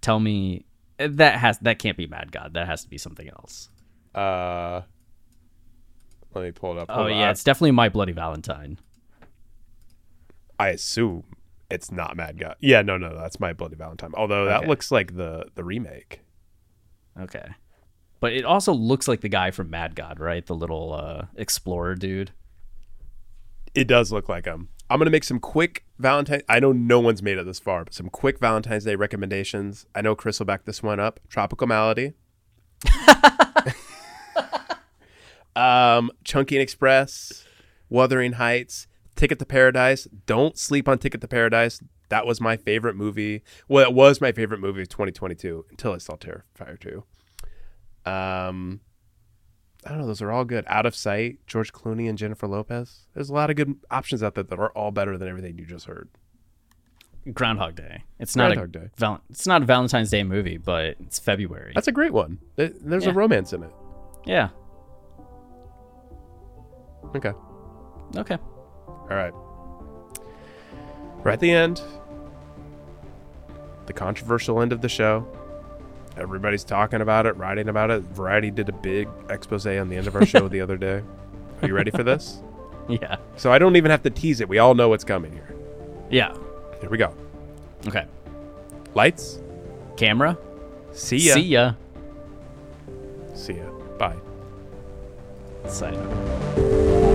Tell me that has that can't be Mad God. That has to be something else. Uh, let me pull it up. Oh Hold on. yeah, it's definitely My Bloody Valentine. I assume it's not Mad God. Yeah, no, no, that's My Bloody Valentine. Although that Okay. looks like the the remake. Okay. But it also looks like the guy from Mad God, right? The little uh, explorer dude. It does look like him. I'm gonna make some quick Valentine. I know no one's made it this far, but some quick Valentine's Day recommendations. I know Chris will back this one up. Tropical Malady. [laughs] um, Chungking Express, Wuthering Heights, Ticket to Paradise. Don't sleep on Ticket to Paradise. That was my favorite movie. Well, it was my favorite movie of 2022 until I saw Terrifier 2. Um, I don't know. Those are all good. Out of Sight, George Clooney and Jennifer Lopez. There's a lot of good options out there that are all better than everything you just heard. Groundhog Day. It's not Groundhog a Day. Val- it's not a Valentine's Day movie, but it's February. That's a great one. There- There's Yeah. a romance in it. yeah. Okay. Okay. All right. We're at the end. The controversial end of the show. Everybody's talking about it, writing about it. Variety did a big expose on the end of our show [laughs] the other day. Are you ready for this? [laughs] Yeah. So I don't even have to tease it. We all know what's coming here. Yeah. Here we go. Okay. Lights. Camera. See ya. See ya. See ya. Bye. Sign.